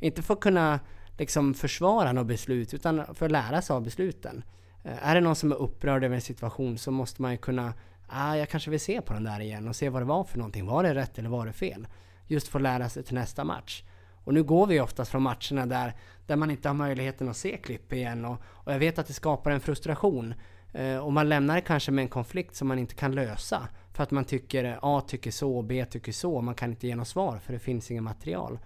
inte för att kunna liksom försvara något beslut utan för att lära sig av besluten. Eh, är det någon som är upprörd över en situation så måste man ju kunna, ah, jag kanske vill se på den där igen och se vad det var för någonting. Var det rätt eller var det fel? Just för att lära sig till nästa match. Och nu går vi oftast från matcherna där, där man inte har möjligheten att se klipp igen och, och jag vet att det skapar en frustration. Eh, och man lämnar det kanske med en konflikt som man inte kan lösa. För att man tycker eh, A tycker så B tycker så. Man kan inte ge något svar för det finns inget material.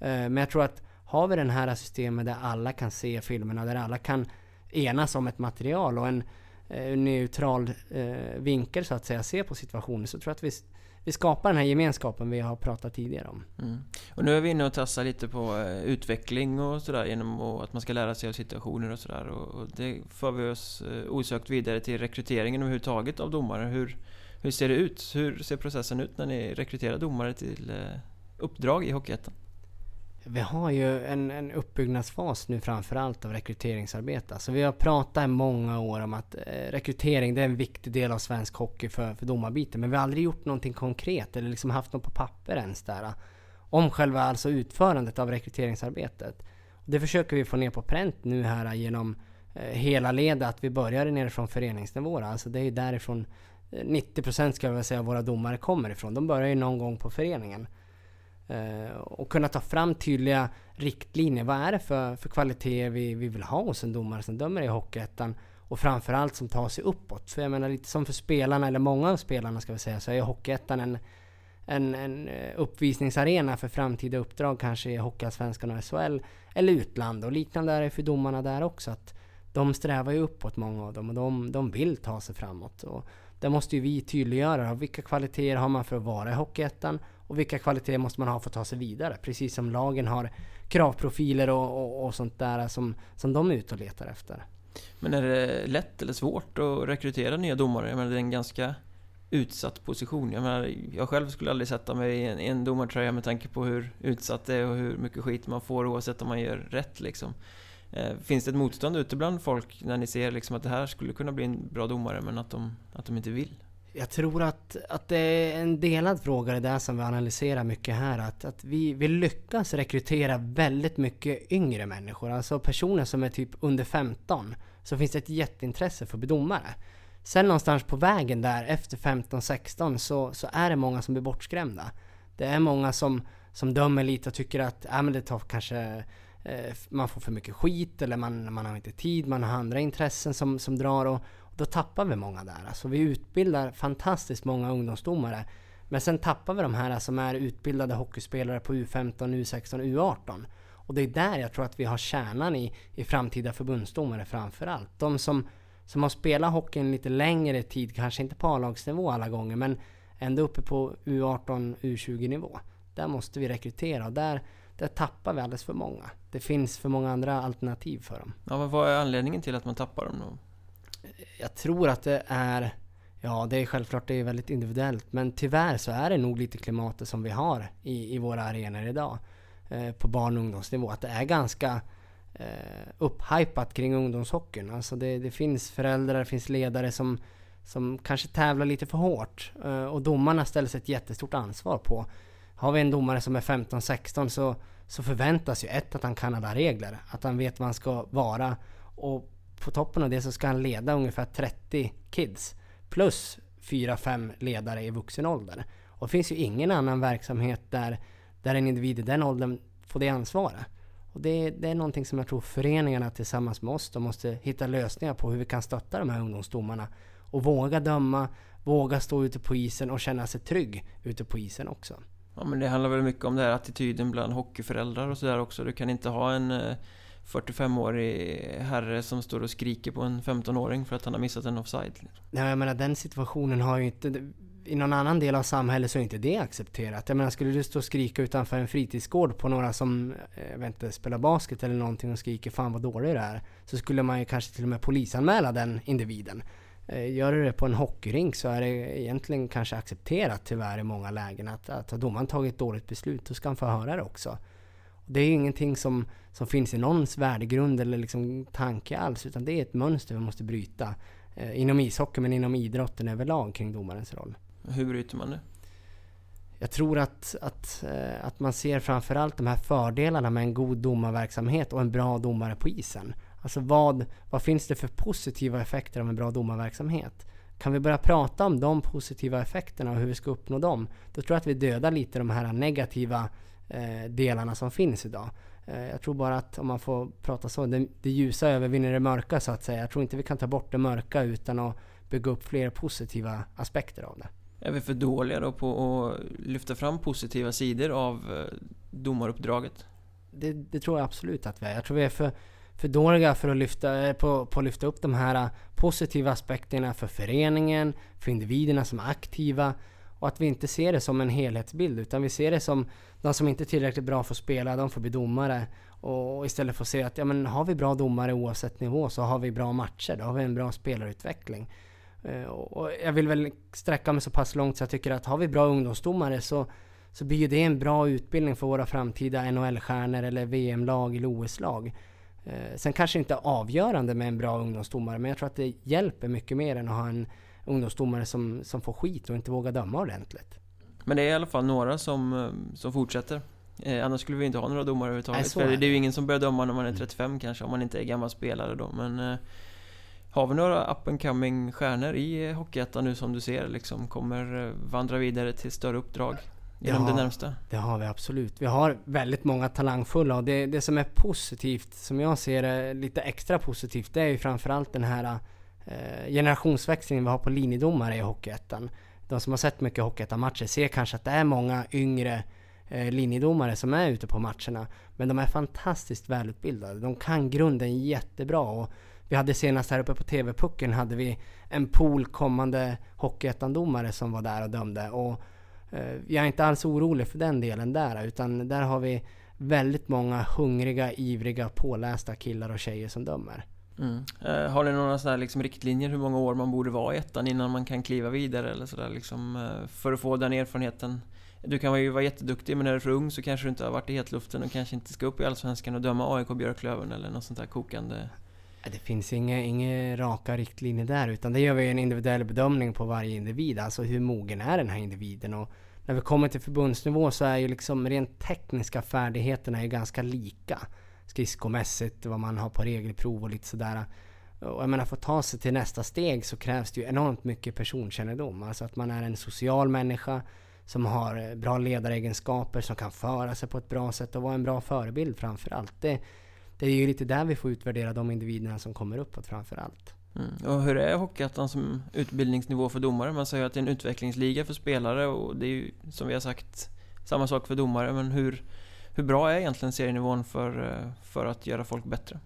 Eh, men jag tror att har vi det här systemet där alla kan se filmerna, där alla kan enas om ett material och en neutral vinkel så att säga, se på situationen så tror jag att vi vi skapar den här gemenskapen vi har pratat tidigare om. Mm. Och nu är vi inne och tassar lite på eh, utveckling och sådär genom att man ska lära sig av situationer och sådär. Och det för vi oss eh, osökt vidare till rekryteringen överhuvudtaget av domare. Hur, hur ser det ut? Hur ser processen ut när ni rekryterar domare till eh, uppdrag i Hockeyettan? Vi har ju en, en uppbyggnadsfas nu framförallt av rekryteringsarbete. Alltså vi har pratat i många år om att eh, rekrytering det är en viktig del av svensk hockey för, för domarbiten. Men vi har aldrig gjort någonting konkret eller liksom haft något på papper ens där. Eh, om själva alltså utförandet av rekryteringsarbetet. Det försöker vi få ner på pränt nu här eh, genom hela ledet. Att vi börjar nerifrån föreningsnivå. Alltså det är därifrån 90% ska jag väl säga våra domare kommer ifrån. De börjar ju någon gång på föreningen. Eh, och kunna ta fram tydliga riktlinjer. Vad är det för, för kvalitet vi, vi vill ha hos en domare som dömer i Hockeyettan? Och framförallt som tar sig uppåt. För jag menar lite som för spelarna, eller många av spelarna ska vi säga, så är Hockeyettan en, en, en eh, uppvisningsarena för framtida uppdrag kanske i Hockeyallsvenskan och SHL. Eller utland. Och liknande är det för domarna där också. Att de strävar ju uppåt många av dem och de, de vill ta sig framåt. Och där måste ju vi tydliggöra vilka kvaliteter har man för att vara i Hockeyettan och vilka kvaliteter måste man ha för att ta sig vidare? Precis som lagen har kravprofiler och, och, och sånt där som, som de är ute och letar efter. Men är det lätt eller svårt att rekrytera nya domare? Jag menar, det är en ganska utsatt position. Jag menar, jag själv skulle aldrig sätta mig i en, en domartröja med tanke på hur utsatt det är och hur mycket skit man får oavsett om man gör rätt liksom. Eh, finns det ett motstånd ute bland folk när ni ser liksom att det här skulle kunna bli en bra domare men att de, att de inte vill? Jag tror att, att det är en delad fråga det där som vi analyserar mycket här. Att, att vi, vi lyckas rekrytera väldigt mycket yngre människor. Alltså personer som är typ under 15. Så finns det ett jätteintresse för att bli domare. Sen någonstans på vägen där efter 15-16 så, så är det många som blir bortskrämda. Det är många som, som dömer lite och tycker att äh, men det tar kanske eh, man får för mycket skit eller man, man har inte tid, man har andra intressen som, som drar och, då tappar vi många där. Alltså vi utbildar fantastiskt många ungdomsdomare. Men sen tappar vi de här som är utbildade hockeyspelare på U15, U16, U18. Och det är där jag tror att vi har kärnan i, i framtida förbundsdomare framför allt. De som, som har spelat hockey en lite längre tid, kanske inte på A-lagsnivå alla gånger, men ändå uppe på U18, U20 nivå. Där måste vi rekrytera och där, där tappar vi alldeles för många. Det finns för många andra alternativ för dem. Ja, men vad är anledningen till att man tappar dem då? Jag tror att det är Ja, det är självklart det är väldigt individuellt. Men tyvärr så är det nog lite klimatet som vi har i, i våra arenor idag. Eh, på barn och ungdomsnivå. Att det är ganska eh, upphypat kring ungdomshockeyn. Alltså det, det finns föräldrar, det finns ledare som, som kanske tävlar lite för hårt. Eh, och domarna ställs ett jättestort ansvar på. Har vi en domare som är 15-16 så, så förväntas ju ett att han kan alla regler. Att han vet vad han ska vara. Och på toppen av det så ska han leda ungefär 30 kids. Plus 4-5 ledare i vuxen ålder. Och det finns ju ingen annan verksamhet där, där en individ i den åldern får det ansvaret. Och det, det är någonting som jag tror föreningarna tillsammans med oss, de måste hitta lösningar på hur vi kan stötta de här ungdomsdomarna. Och våga döma, våga stå ute på isen och känna sig trygg ute på isen också. Ja men det handlar väl mycket om den här attityden bland hockeyföräldrar och sådär också. Du kan inte ha en eh, 45-årig herre som står och skriker på en 15-åring för att han har missat en offside. Nej, jag menar den situationen har ju inte... I någon annan del av samhället så är inte det accepterat. Jag menar, skulle du stå och skrika utanför en fritidsgård på några som, eh, jag vet inte, spelar basket eller någonting och skriker 'Fan vad dålig du är' Så skulle man ju kanske till och med polisanmäla den individen. Eh, gör du det på en hockeyrink så är det egentligen kanske accepterat tyvärr i många lägen att, att har domaren tagit ett dåligt beslut, då ska han få höra det också. Det är ingenting som, som finns i någons värdegrund eller liksom tanke alls, utan det är ett mönster vi måste bryta. Eh, inom ishockey, men inom idrotten överlag kring domarens roll. Hur bryter man det? Jag tror att, att, eh, att man ser framförallt de här fördelarna med en god domarverksamhet och en bra domare på isen. Alltså vad, vad finns det för positiva effekter av en bra domarverksamhet? Kan vi börja prata om de positiva effekterna och hur vi ska uppnå dem? Då tror jag att vi dödar lite de här negativa delarna som finns idag. Eh, jag tror bara att om man får prata så, det, det ljusa övervinner det mörka så att säga. Jag tror inte vi kan ta bort det mörka utan att bygga upp fler positiva aspekter av det. Är vi för dåliga då på att lyfta fram positiva sidor av eh, domaruppdraget? Det, det, tror jag absolut att vi är. Jag tror vi är för, för dåliga för att lyfta, eh, på, på att lyfta upp de här positiva aspekterna för föreningen, för individerna som är aktiva och att vi inte ser det som en helhetsbild utan vi ser det som de som inte är tillräckligt bra för att spela, de får bli domare. Och istället för att se att ja, men har vi bra domare oavsett nivå så har vi bra matcher, då har vi en bra spelarutveckling. Eh, och jag vill väl sträcka mig så pass långt så jag tycker att har vi bra ungdomsdomare så, så blir ju det en bra utbildning för våra framtida NHL-stjärnor eller VM-lag eller OS-lag. Eh, sen kanske inte avgörande med en bra ungdomsdomare, men jag tror att det hjälper mycket mer än att ha en ungdomsdomare som, som får skit och inte vågar döma ordentligt. Men det är i alla fall några som, eh, som fortsätter. Eh, annars skulle vi inte ha några domare överhuvudtaget. Nej, för det är ju ingen som börjar döma när man är 35 mm. kanske, om man inte är gammal spelare då. Men eh, har vi några up and coming stjärnor i Hockeyettan nu som du ser liksom kommer eh, vandra vidare till större uppdrag? Genom ja, det närmsta? Det har vi absolut. Vi har väldigt många talangfulla och det, det som är positivt, som jag ser det lite extra positivt, det är ju framförallt den här eh, generationsväxlingen vi har på linjedomare i Hockeyettan. De som har sett mycket Hockeyettan-matcher ser kanske att det är många yngre eh, linjedomare som är ute på matcherna. Men de är fantastiskt välutbildade. De kan grunden jättebra. Och vi hade senast här uppe på TV-pucken hade vi en pool kommande Hockeyettan-domare som var där och dömde. Och eh, jag är inte alls orolig för den delen där. Utan där har vi väldigt många hungriga, ivriga, pålästa killar och tjejer som dömer. Mm. Uh, har ni några sådana liksom riktlinjer hur många år man borde vara i ettan innan man kan kliva vidare eller sådär liksom uh, För att få den erfarenheten? Du kan ju vara jätteduktig men när du är för ung så kanske du inte har varit i hetluften och kanske inte ska upp i Allsvenskan och döma AIK Björklöven eller något sånt där kokande. Det finns inga, inga raka riktlinjer där utan det gör vi en individuell bedömning på varje individ. Alltså hur mogen är den här individen? Och när vi kommer till förbundsnivå så är ju liksom rent tekniska färdigheterna är ganska lika skridskomässigt, vad man har på regelprov och lite sådär. Och jag menar, för att ta sig till nästa steg så krävs det ju enormt mycket personkännedom. Alltså att man är en social människa som har bra ledaregenskaper, som kan föra sig på ett bra sätt och vara en bra förebild framför allt. Det, det är ju lite där vi får utvärdera de individerna som kommer uppåt framför allt. Mm. Och hur är Hockeyettan som utbildningsnivå för domare? Man säger att det är en utvecklingsliga för spelare och det är ju som vi har sagt samma sak för domare, men hur, hur bra är egentligen serienivån för, eh, för att göra folk bättre?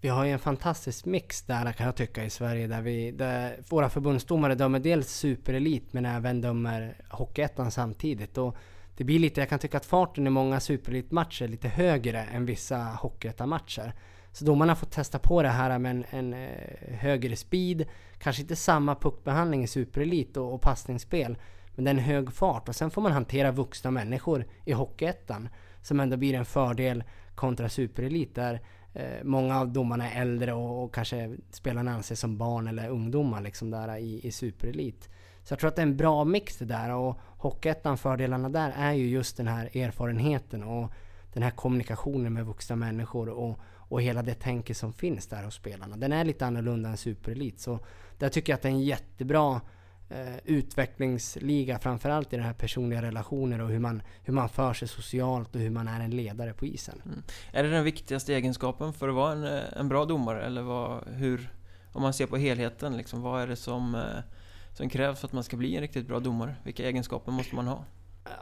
Vi har ju en fantastisk mix där kan jag tycka i Sverige där, vi, där våra förbundsdomare dömer dels superelit men även dömer Hockeyettan samtidigt. Och det blir lite, jag kan tycka att farten i många superelitmatcher är lite högre än vissa Hockeyettan-matcher. Så domarna får testa på det här med en, en eh, högre speed, kanske inte samma puckbehandling i superelit och, och passningsspel, men det är en hög fart och sen får man hantera vuxna människor i Hockeyettan som ändå blir en fördel kontra superelit där eh, många av domarna är äldre och, och, kanske spelarna anses som barn eller ungdomar liksom där i, i superelit. Så jag tror att det är en bra mix det där och Hockeyettan, fördelarna där är ju just den här erfarenheten och den här kommunikationen med vuxna människor och, och hela det tänket som finns där hos spelarna. Den är lite annorlunda än superelit så där tycker jag att det är en jättebra eh, utvecklingsliga framförallt i den här personliga relationer och hur man, hur man för sig socialt och hur man är en ledare på isen. Mm. Är det den viktigaste egenskapen för att vara en, eh, en bra domare? Eller vad, hur, om man ser på helheten, liksom, vad är det som, eh, som krävs för att man ska bli en riktigt bra domare? Vilka egenskaper måste man ha?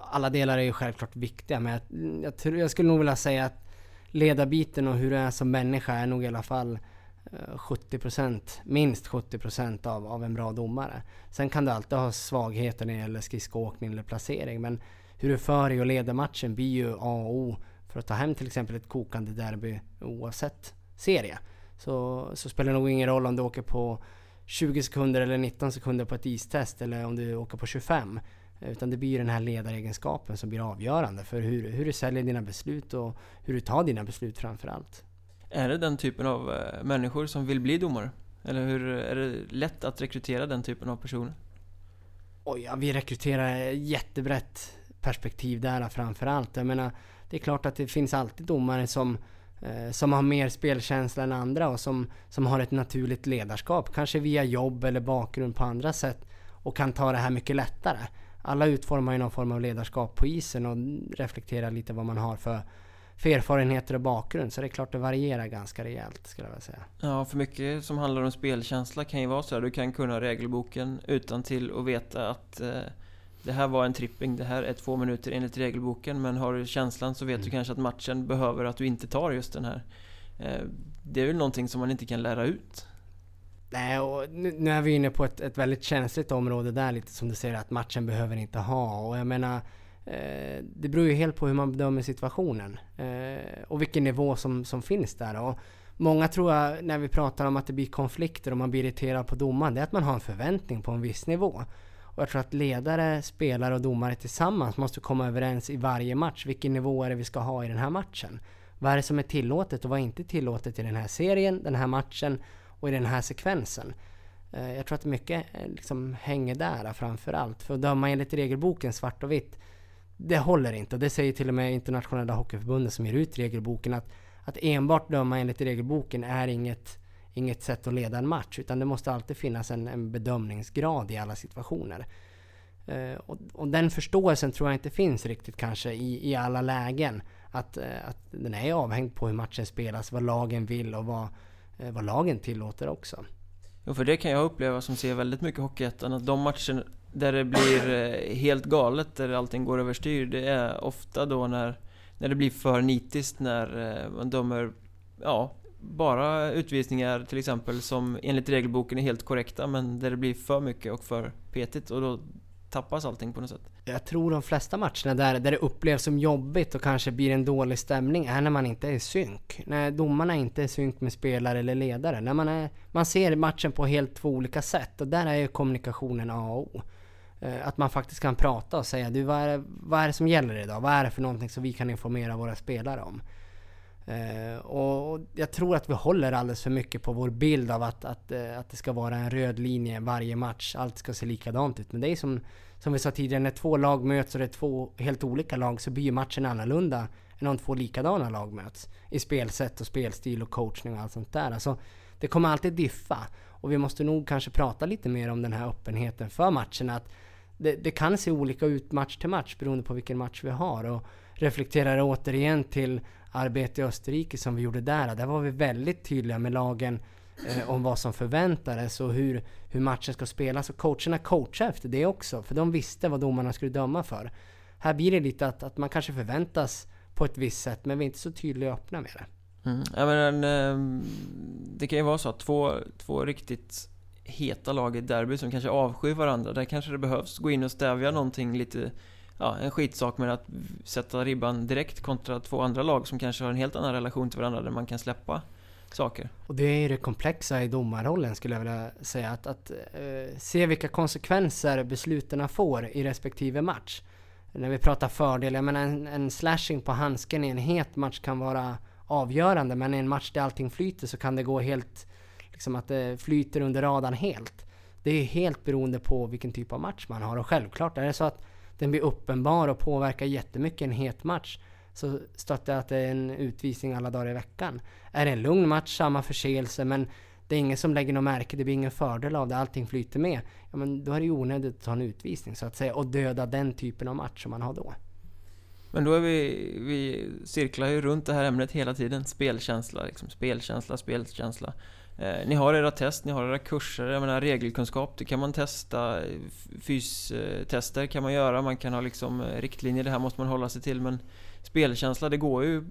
Alla delar är ju självklart viktiga men jag, jag, tror, jag skulle nog vilja säga att ledarbiten och hur du är som människa är nog i alla fall Eh, 70% minst 70% av, av en bra domare. Sen kan du alltid ha svagheter när det gäller skridskoåkning eller placering men hur du för dig och leder matchen blir ju A och O för att ta hem till exempel ett kokande derby oavsett serie. Så, så spelar det nog ingen roll om du åker på 20 sekunder eller 19 sekunder på ett istest eller om du åker på 25. Utan det blir ju den här ledaregenskapen som blir avgörande för hur, hur du säljer dina beslut och hur du tar dina beslut framförallt. Är det den typen av eh, människor som vill bli domare? Eller hur, är det lätt att rekrytera den typen av personer? Oj, ja, vi rekryterar jättebrett perspektiv där framförallt. Jag menar, det är klart att det finns alltid domare som, eh, som har mer spelkänsla än andra och som, som har ett naturligt ledarskap. Kanske via jobb eller bakgrund på andra sätt och kan ta det här mycket lättare. Alla utformar ju någon form av ledarskap på isen och reflekterar lite vad man har för för erfarenheter och bakgrund. Så det är klart det varierar ganska rejält skulle jag vilja säga. Ja, för mycket som handlar om spelkänsla kan ju vara så här. Du kan kunna regelboken utan till och veta att eh, det här var en tripping, det här är två minuter enligt regelboken. Men har du känslan så vet mm. du kanske att matchen behöver att du inte tar just den här. Eh, det är väl någonting som man inte kan lära ut. Nej, och nu, nu är vi inne på ett, ett väldigt känsligt område där lite som du säger att matchen behöver inte ha. Och jag menar Eh, det beror ju helt på hur man bedömer situationen eh, och vilken nivå som, som finns där. Och många tror jag, när vi pratar om att det blir konflikter och man blir irriterad på domaren, det är att man har en förväntning på en viss nivå. Och jag tror att ledare, spelare och domare tillsammans måste komma överens i varje match. Vilken nivå är det vi ska ha i den här matchen? Vad är det som är tillåtet och vad är inte tillåtet i den här serien, den här matchen och i den här sekvensen? Eh, jag tror att mycket eh, liksom hänger där framför allt. För att döma enligt regelboken svart och vitt, det håller inte. Det säger till och med internationella hockeyförbundet som ger ut regelboken att, att enbart döma enligt regelboken är inget, inget sätt att leda en match. Utan det måste alltid finnas en, en bedömningsgrad i alla situationer. Eh, och, och, den förståelsen tror jag inte finns riktigt kanske i, i alla lägen. Att, eh, att den är avhängd på hur matchen spelas, vad lagen vill och vad, eh, vad lagen tillåter också. Jo, för det kan jag uppleva som ser väldigt mycket Hockeyettan, att de matcher där det blir eh, helt galet, där allting går överstyr, det är ofta då när, när det blir för nitiskt, när eh, man dömer, ja, bara utvisningar till exempel som enligt regelboken är helt korrekta, men där det blir för mycket och för petigt och då tappas allting på något sätt. Jag tror de flesta matcherna där, där det upplevs som jobbigt och kanske blir en dålig stämning är när man inte är i synk. När domarna inte är i synk med spelare eller ledare. När man, är, man ser matchen på helt två olika sätt och där är ju kommunikationen A och O. Eh, att man faktiskt kan prata och säga du vad är, det, vad är det som gäller idag? Vad är det för någonting som vi kan informera våra spelare om? Uh, och jag tror att vi håller alldeles för mycket på vår bild av att, att, uh, att det ska vara en röd linje varje match. Allt ska se likadant ut. Men det är som, som vi sa tidigare, när två lag möts och det är två helt olika lag så blir ju matchen annorlunda än om två likadana lag möts. I spelsätt och spelstil och coachning och allt sånt där. Alltså, det kommer alltid diffa. Och vi måste nog kanske prata lite mer om den här öppenheten för matcherna. Att det, det kan se olika ut match till match beroende på vilken match vi har. Och reflekterar återigen till arbete i Österrike som vi gjorde där. Där var vi väldigt tydliga med lagen eh, om vad som förväntades och hur, hur matchen ska spelas. Och coacherna coachade efter det också, för de visste vad domarna skulle döma för. Här blir det lite att, att man kanske förväntas på ett visst sätt, men vi är inte så tydliga och öppna med det. Mm. Ja, men, ehm, det kan ju vara så att två, två riktigt heta lag i derby som kanske avskyr varandra, där kanske det behövs gå in och stävja någonting lite ja, en skitsak med att sätta ribban direkt kontra två andra lag som kanske har en helt annan relation till varandra där man kan släppa saker. Och det är ju det komplexa i domarrollen skulle jag vilja säga. Att, att eh, se vilka konsekvenser besluten får i respektive match. När vi pratar fördel, jag menar en, en slashing på handsken i en het match kan vara avgörande. Men i en match där allting flyter så kan det gå helt, liksom att det flyter under radarn helt. Det är helt beroende på vilken typ av match man har. Och självklart är det så att den blir uppenbar och påverkar jättemycket en het match så stöttar jag att det är en utvisning alla dagar i veckan. Är det en lugn match, samma förseelse, men det är ingen som lägger något märke, det blir ingen fördel av det, allting flyter med. Ja men då är det ju onödigt att ta en utvisning så att säga och döda den typen av match som man har då. Men då är vi, vi cirklar ju runt det här ämnet hela tiden, spelkänsla, liksom, spelkänsla, spelkänsla. Eh, ni har era test, ni har era kurser, jag menar regelkunskap, det kan man testa. Fystester kan man göra, man kan ha liksom eh, riktlinjer, det här måste man hålla sig till. Men spelkänsla, det går ju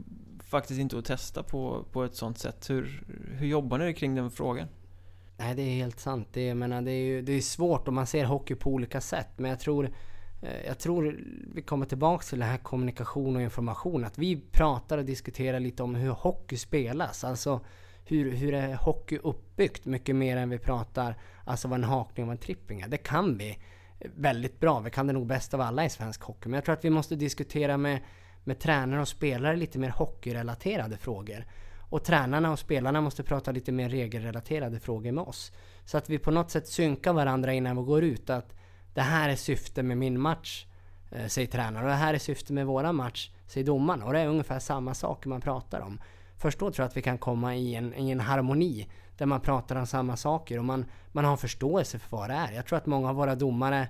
faktiskt inte att testa på, på ett sånt sätt. Hur, hur jobbar ni kring den frågan? Nej, det är helt sant. Det, jag menar, det, är ju, det är svårt om man ser hockey på olika sätt. Men jag tror, eh, jag tror vi kommer tillbaka till det här kommunikation och information. Att vi pratar och diskuterar lite om hur hockey spelas. Alltså hur, hur är hockey uppbyggt? Mycket mer än vi pratar alltså vad en hakning och vad en tripping är. Det kan vi väldigt bra. Vi kan det nog bäst av alla i svensk hockey. Men jag tror att vi måste diskutera med, med tränare och spelare lite mer hockeyrelaterade frågor. Och tränarna och spelarna måste prata lite mer regelrelaterade frågor med oss. Så att vi på något sätt synkar varandra innan vi går ut. Att det här är syftet med min match, eh, säger tränaren. Och det här är syftet med våra match, säger domaren. Och det är ungefär samma saker man pratar om. Först då tror jag att vi kan komma i en, i en harmoni där man pratar om samma saker och man, man har förståelse för vad det är. Jag tror att många av våra domare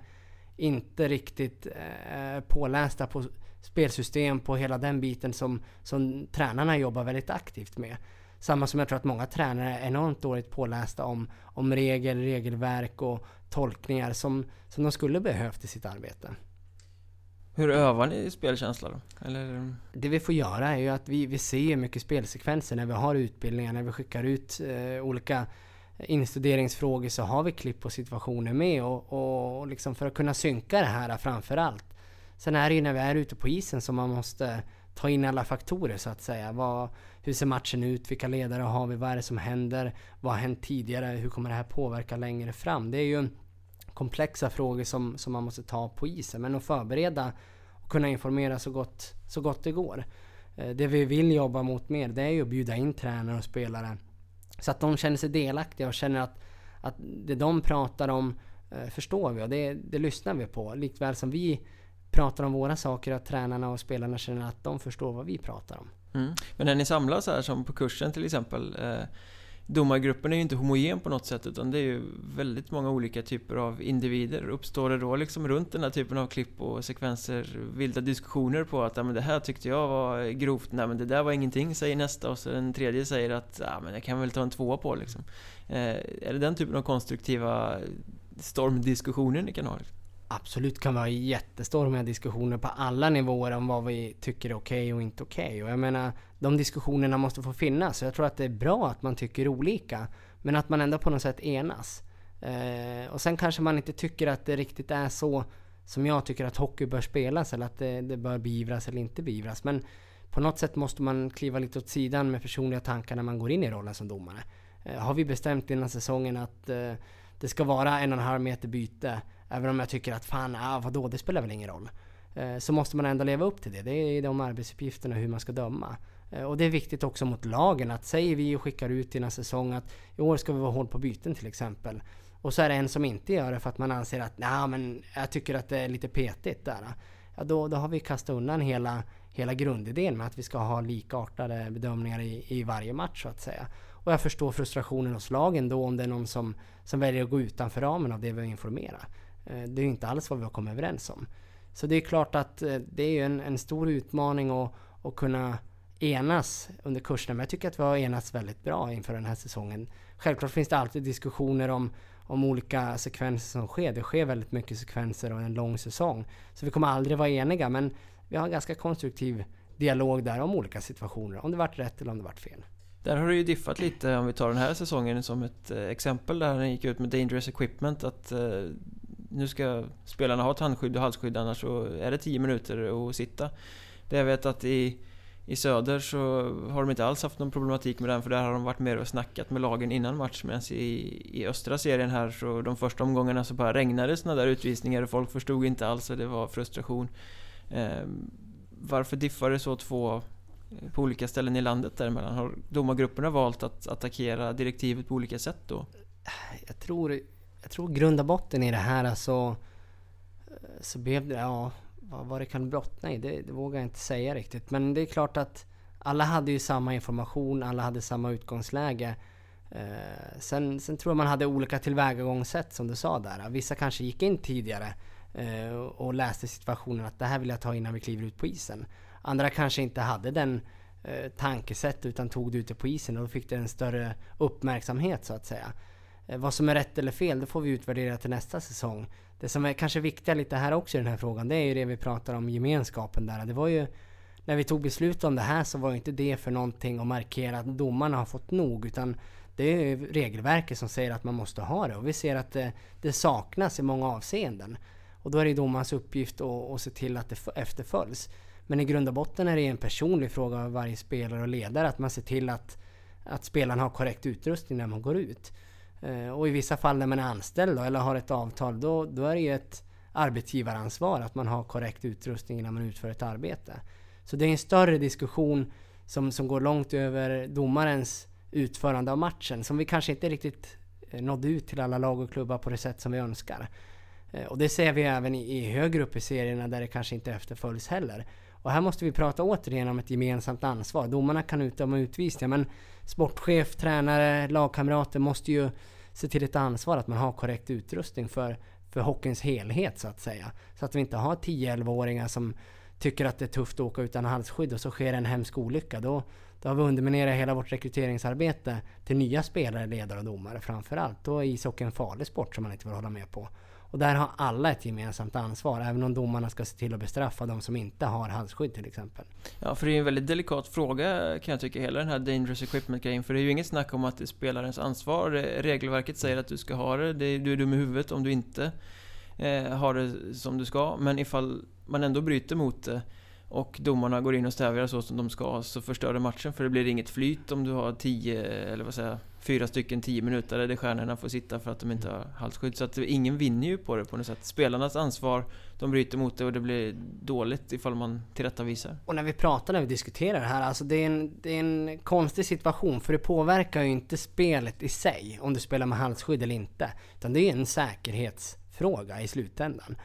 inte riktigt eh, pålästa på spelsystem, på hela den biten som, som tränarna jobbar väldigt aktivt med. Samma som jag tror att många tränare är enormt dåligt pålästa om, om regel, regelverk och tolkningar som, som de skulle behövt i sitt arbete. Hur övar ni spelkänsla då? Eller? Det vi får göra är ju att vi, vi ser mycket spelsekvenser när vi har utbildningar, när vi skickar ut eh, olika instuderingsfrågor så har vi klipp och situationer med och, och, och liksom för att kunna synka det här framför allt. Sen är det ju när vi är ute på isen som man måste ta in alla faktorer så att säga. Vad, hur ser matchen ut? Vilka ledare har vi? Vad är det som händer? Vad har hänt tidigare? Hur kommer det här påverka längre fram? Det är ju komplexa frågor som, som man måste ta på isen. Men att förbereda och kunna informera så gott, så gott det går. Eh, det vi vill jobba mot mer, det är ju att bjuda in tränare och spelare. Så att de känner sig delaktiga och känner att, att det de pratar om eh, förstår vi och det, det lyssnar vi på. Likväl som vi pratar om våra saker, att tränarna och spelarna känner att de förstår vad vi pratar om. Mm. Men när ni samlas här som på kursen till exempel eh, Domargruppen är ju inte homogen på något sätt utan det är ju väldigt många olika typer av individer. Uppstår det då liksom runt den här typen av klipp och sekvenser vilda diskussioner på att ja, men det här tyckte jag var grovt, nej men det där var ingenting säger nästa och så den tredje säger att ja, men jag kan väl ta en tvåa på liksom. Eh, är det den typen av konstruktiva stormdiskussioner ni kan ha? Liksom? Absolut kan vi ha jättestormiga diskussioner på alla nivåer om vad vi tycker är okej okay och inte okej. Okay. Och jag menar, de diskussionerna måste få finnas. Jag tror att det är bra att man tycker olika. Men att man ändå på något sätt enas. Eh, och sen kanske man inte tycker att det riktigt är så som jag tycker att hockey bör spelas eller att det, det bör beivras eller inte beivras. Men på något sätt måste man kliva lite åt sidan med personliga tankar när man går in i rollen som domare. Eh, har vi bestämt innan säsongen att eh, det ska vara en och en halv meter byte Även om jag tycker att fan, ah, vadå, det spelar väl ingen roll. Eh, så måste man ändå leva upp till det. Det är de arbetsuppgifterna hur man ska döma. Eh, och det är viktigt också mot lagen att säger vi och skickar ut innan en säsong att i år ska vi vara hård på byten till exempel. Och så är det en som inte gör det för att man anser att nej men jag tycker att det är lite petigt där. Ja då, då har vi kastat undan hela, hela grundidén med att vi ska ha likartade bedömningar i, i varje match så att säga. Och jag förstår frustrationen hos lagen då om det är någon som, som väljer att gå utanför ramen av det vi har informerat. Eh, det är ju inte alls vad vi har kommit överens om. Så det är klart att eh, det är en, en stor utmaning att, att kunna enas under kurserna. Men jag tycker att vi har enats väldigt bra inför den här säsongen. Självklart finns det alltid diskussioner om, om olika sekvenser som sker. Det sker väldigt mycket sekvenser och en lång säsong. Så vi kommer aldrig vara eniga men vi har en ganska konstruktiv dialog där om olika situationer. Om det varit rätt eller om det varit fel. Där har det ju diffat lite om vi tar den här säsongen som ett eh, exempel där den gick ut med Dangerous Equipment att nu ska spelarna ha tandskydd och halsskydd annars så är det 10 minuter att sitta. Det jag vet att i, i Söder så har de inte alls haft någon problematik med den för där har de varit med och snackat med lagen innan match medan i, i östra serien här så de första omgångarna så bara regnade sådana där utvisningar och folk förstod inte alls och det var frustration. Eh, varför diffar det så två på olika ställen i landet däremellan? Har domargrupperna valt att attackera direktivet på olika sätt då? Jag tror jag tror grund och botten i det här alltså så blev det, ja, vad, vad det kan brottna i, det, det vågar jag inte säga riktigt. Men det är klart att alla hade ju samma information, alla hade samma utgångsläge. Eh, sen, sen tror jag man hade olika tillvägagångssätt som du sa där. Vissa kanske gick in tidigare eh, och läste situationen att det här vill jag ta innan vi kliver ut på isen. Andra kanske inte hade den eh, tankesätt utan tog det ute på isen och då fick det en större uppmärksamhet så att säga. Eh, vad som är rätt eller fel, det får vi utvärdera till nästa säsong. Det som är kanske viktiga lite här också i den här frågan, det är ju det vi pratar om gemenskapen där. Det var ju när vi tog beslut om det här så var inte det för någonting att markera att domarna har fått nog utan det är ju regelverket som säger att man måste ha det och vi ser att det, det saknas i många avseenden. Och då är det domarens uppgift att, att se till att det efterföljs. Men i grund och botten är det en personlig fråga av varje spelare och ledare att man ser till att, att spelarna har korrekt utrustning när man går ut. Eh, och i vissa fall när man är anställd då, eller har ett avtal, då, då är det ju ett arbetsgivaransvar att man har korrekt utrustning när man utför ett arbete. Så det är en större diskussion som, som går långt över domarens utförande av matchen, som vi kanske inte riktigt eh, nådde ut till alla lag och klubbar på det sätt som vi önskar. Eh, och det ser vi även i, i högre upp i serierna där det kanske inte efterföljs heller. Och här måste vi prata återigen om ett gemensamt ansvar. Domarna kan utdöma utvisningar men sportchef, tränare, lagkamrater måste ju se till ett ansvar att man har korrekt utrustning för, för hockeyns helhet så att säga. Så att vi inte har 10-11-åringar som tycker att det är tufft att åka utan halsskydd och så sker en hemsk olycka. Då, då har vi underminerat hela vårt rekryteringsarbete till nya spelare, ledare och domare framförallt. Då är ishockey en farlig sport som man inte vill hålla med på. Och där har alla ett gemensamt ansvar, även om domarna ska se till att bestraffa de som inte har halsskydd till exempel. Ja, för det är en väldigt delikat fråga kan jag tycka, hela den här Dangerous Equipment-grejen. För det är ju inget snack om att det är spelarens ansvar. Eh, regelverket säger att du ska ha det, du är dum i huvudet om du inte eh, har det som du ska. Men ifall man ändå bryter mot det och domarna går in och stävjar så som de ska så förstör det matchen för det blir inget flyt om du har 10, eller vad säger jag? Fyra stycken tio minuter där stjärnorna får sitta för att de inte har halsskydd. Så att ingen vinner ju på det på något sätt. Spelarnas ansvar, de bryter mot det och det blir dåligt ifall man tillrättavisar. Och när vi pratar, när vi diskuterar det här, alltså det är, en, det är en konstig situation för det påverkar ju inte spelet i sig om du spelar med halsskydd eller inte. Utan det är en säkerhetsfråga i slutändan.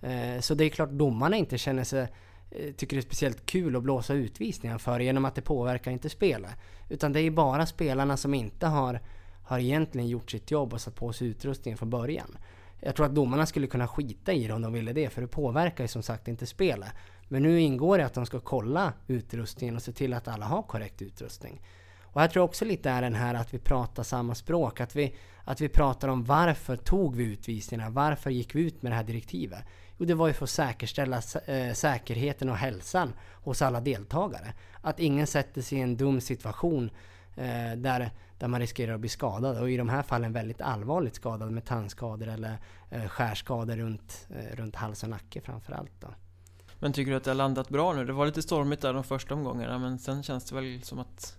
Eh, så det är klart domarna inte känner sig Eh, tycker det är speciellt kul att blåsa utvisningar för genom att det påverkar inte spelet. Utan det är bara spelarna som inte har, har egentligen gjort sitt jobb och satt på sig utrustningen från början. Jag tror att domarna skulle kunna skita i det om de ville det, för det påverkar ju som sagt inte spelet. Men nu ingår det att de ska kolla utrustningen och se till att alla har korrekt utrustning. Och här tror jag också lite är den här att vi pratar samma språk, att vi, att vi pratar om varför tog vi utvisningarna, varför gick vi ut med det här direktivet? Jo, det var ju för att säkerställa äh, säkerheten och hälsan hos alla deltagare. Att ingen sätter sig i en dum situation äh, där, där man riskerar att bli skadad. Och i de här fallen väldigt allvarligt skadad med tandskador eller äh, skärskador runt, runt hals och nacke framförallt. Då. Men tycker du att det har landat bra nu? Det var lite stormigt där de första omgångarna men sen känns det väl som att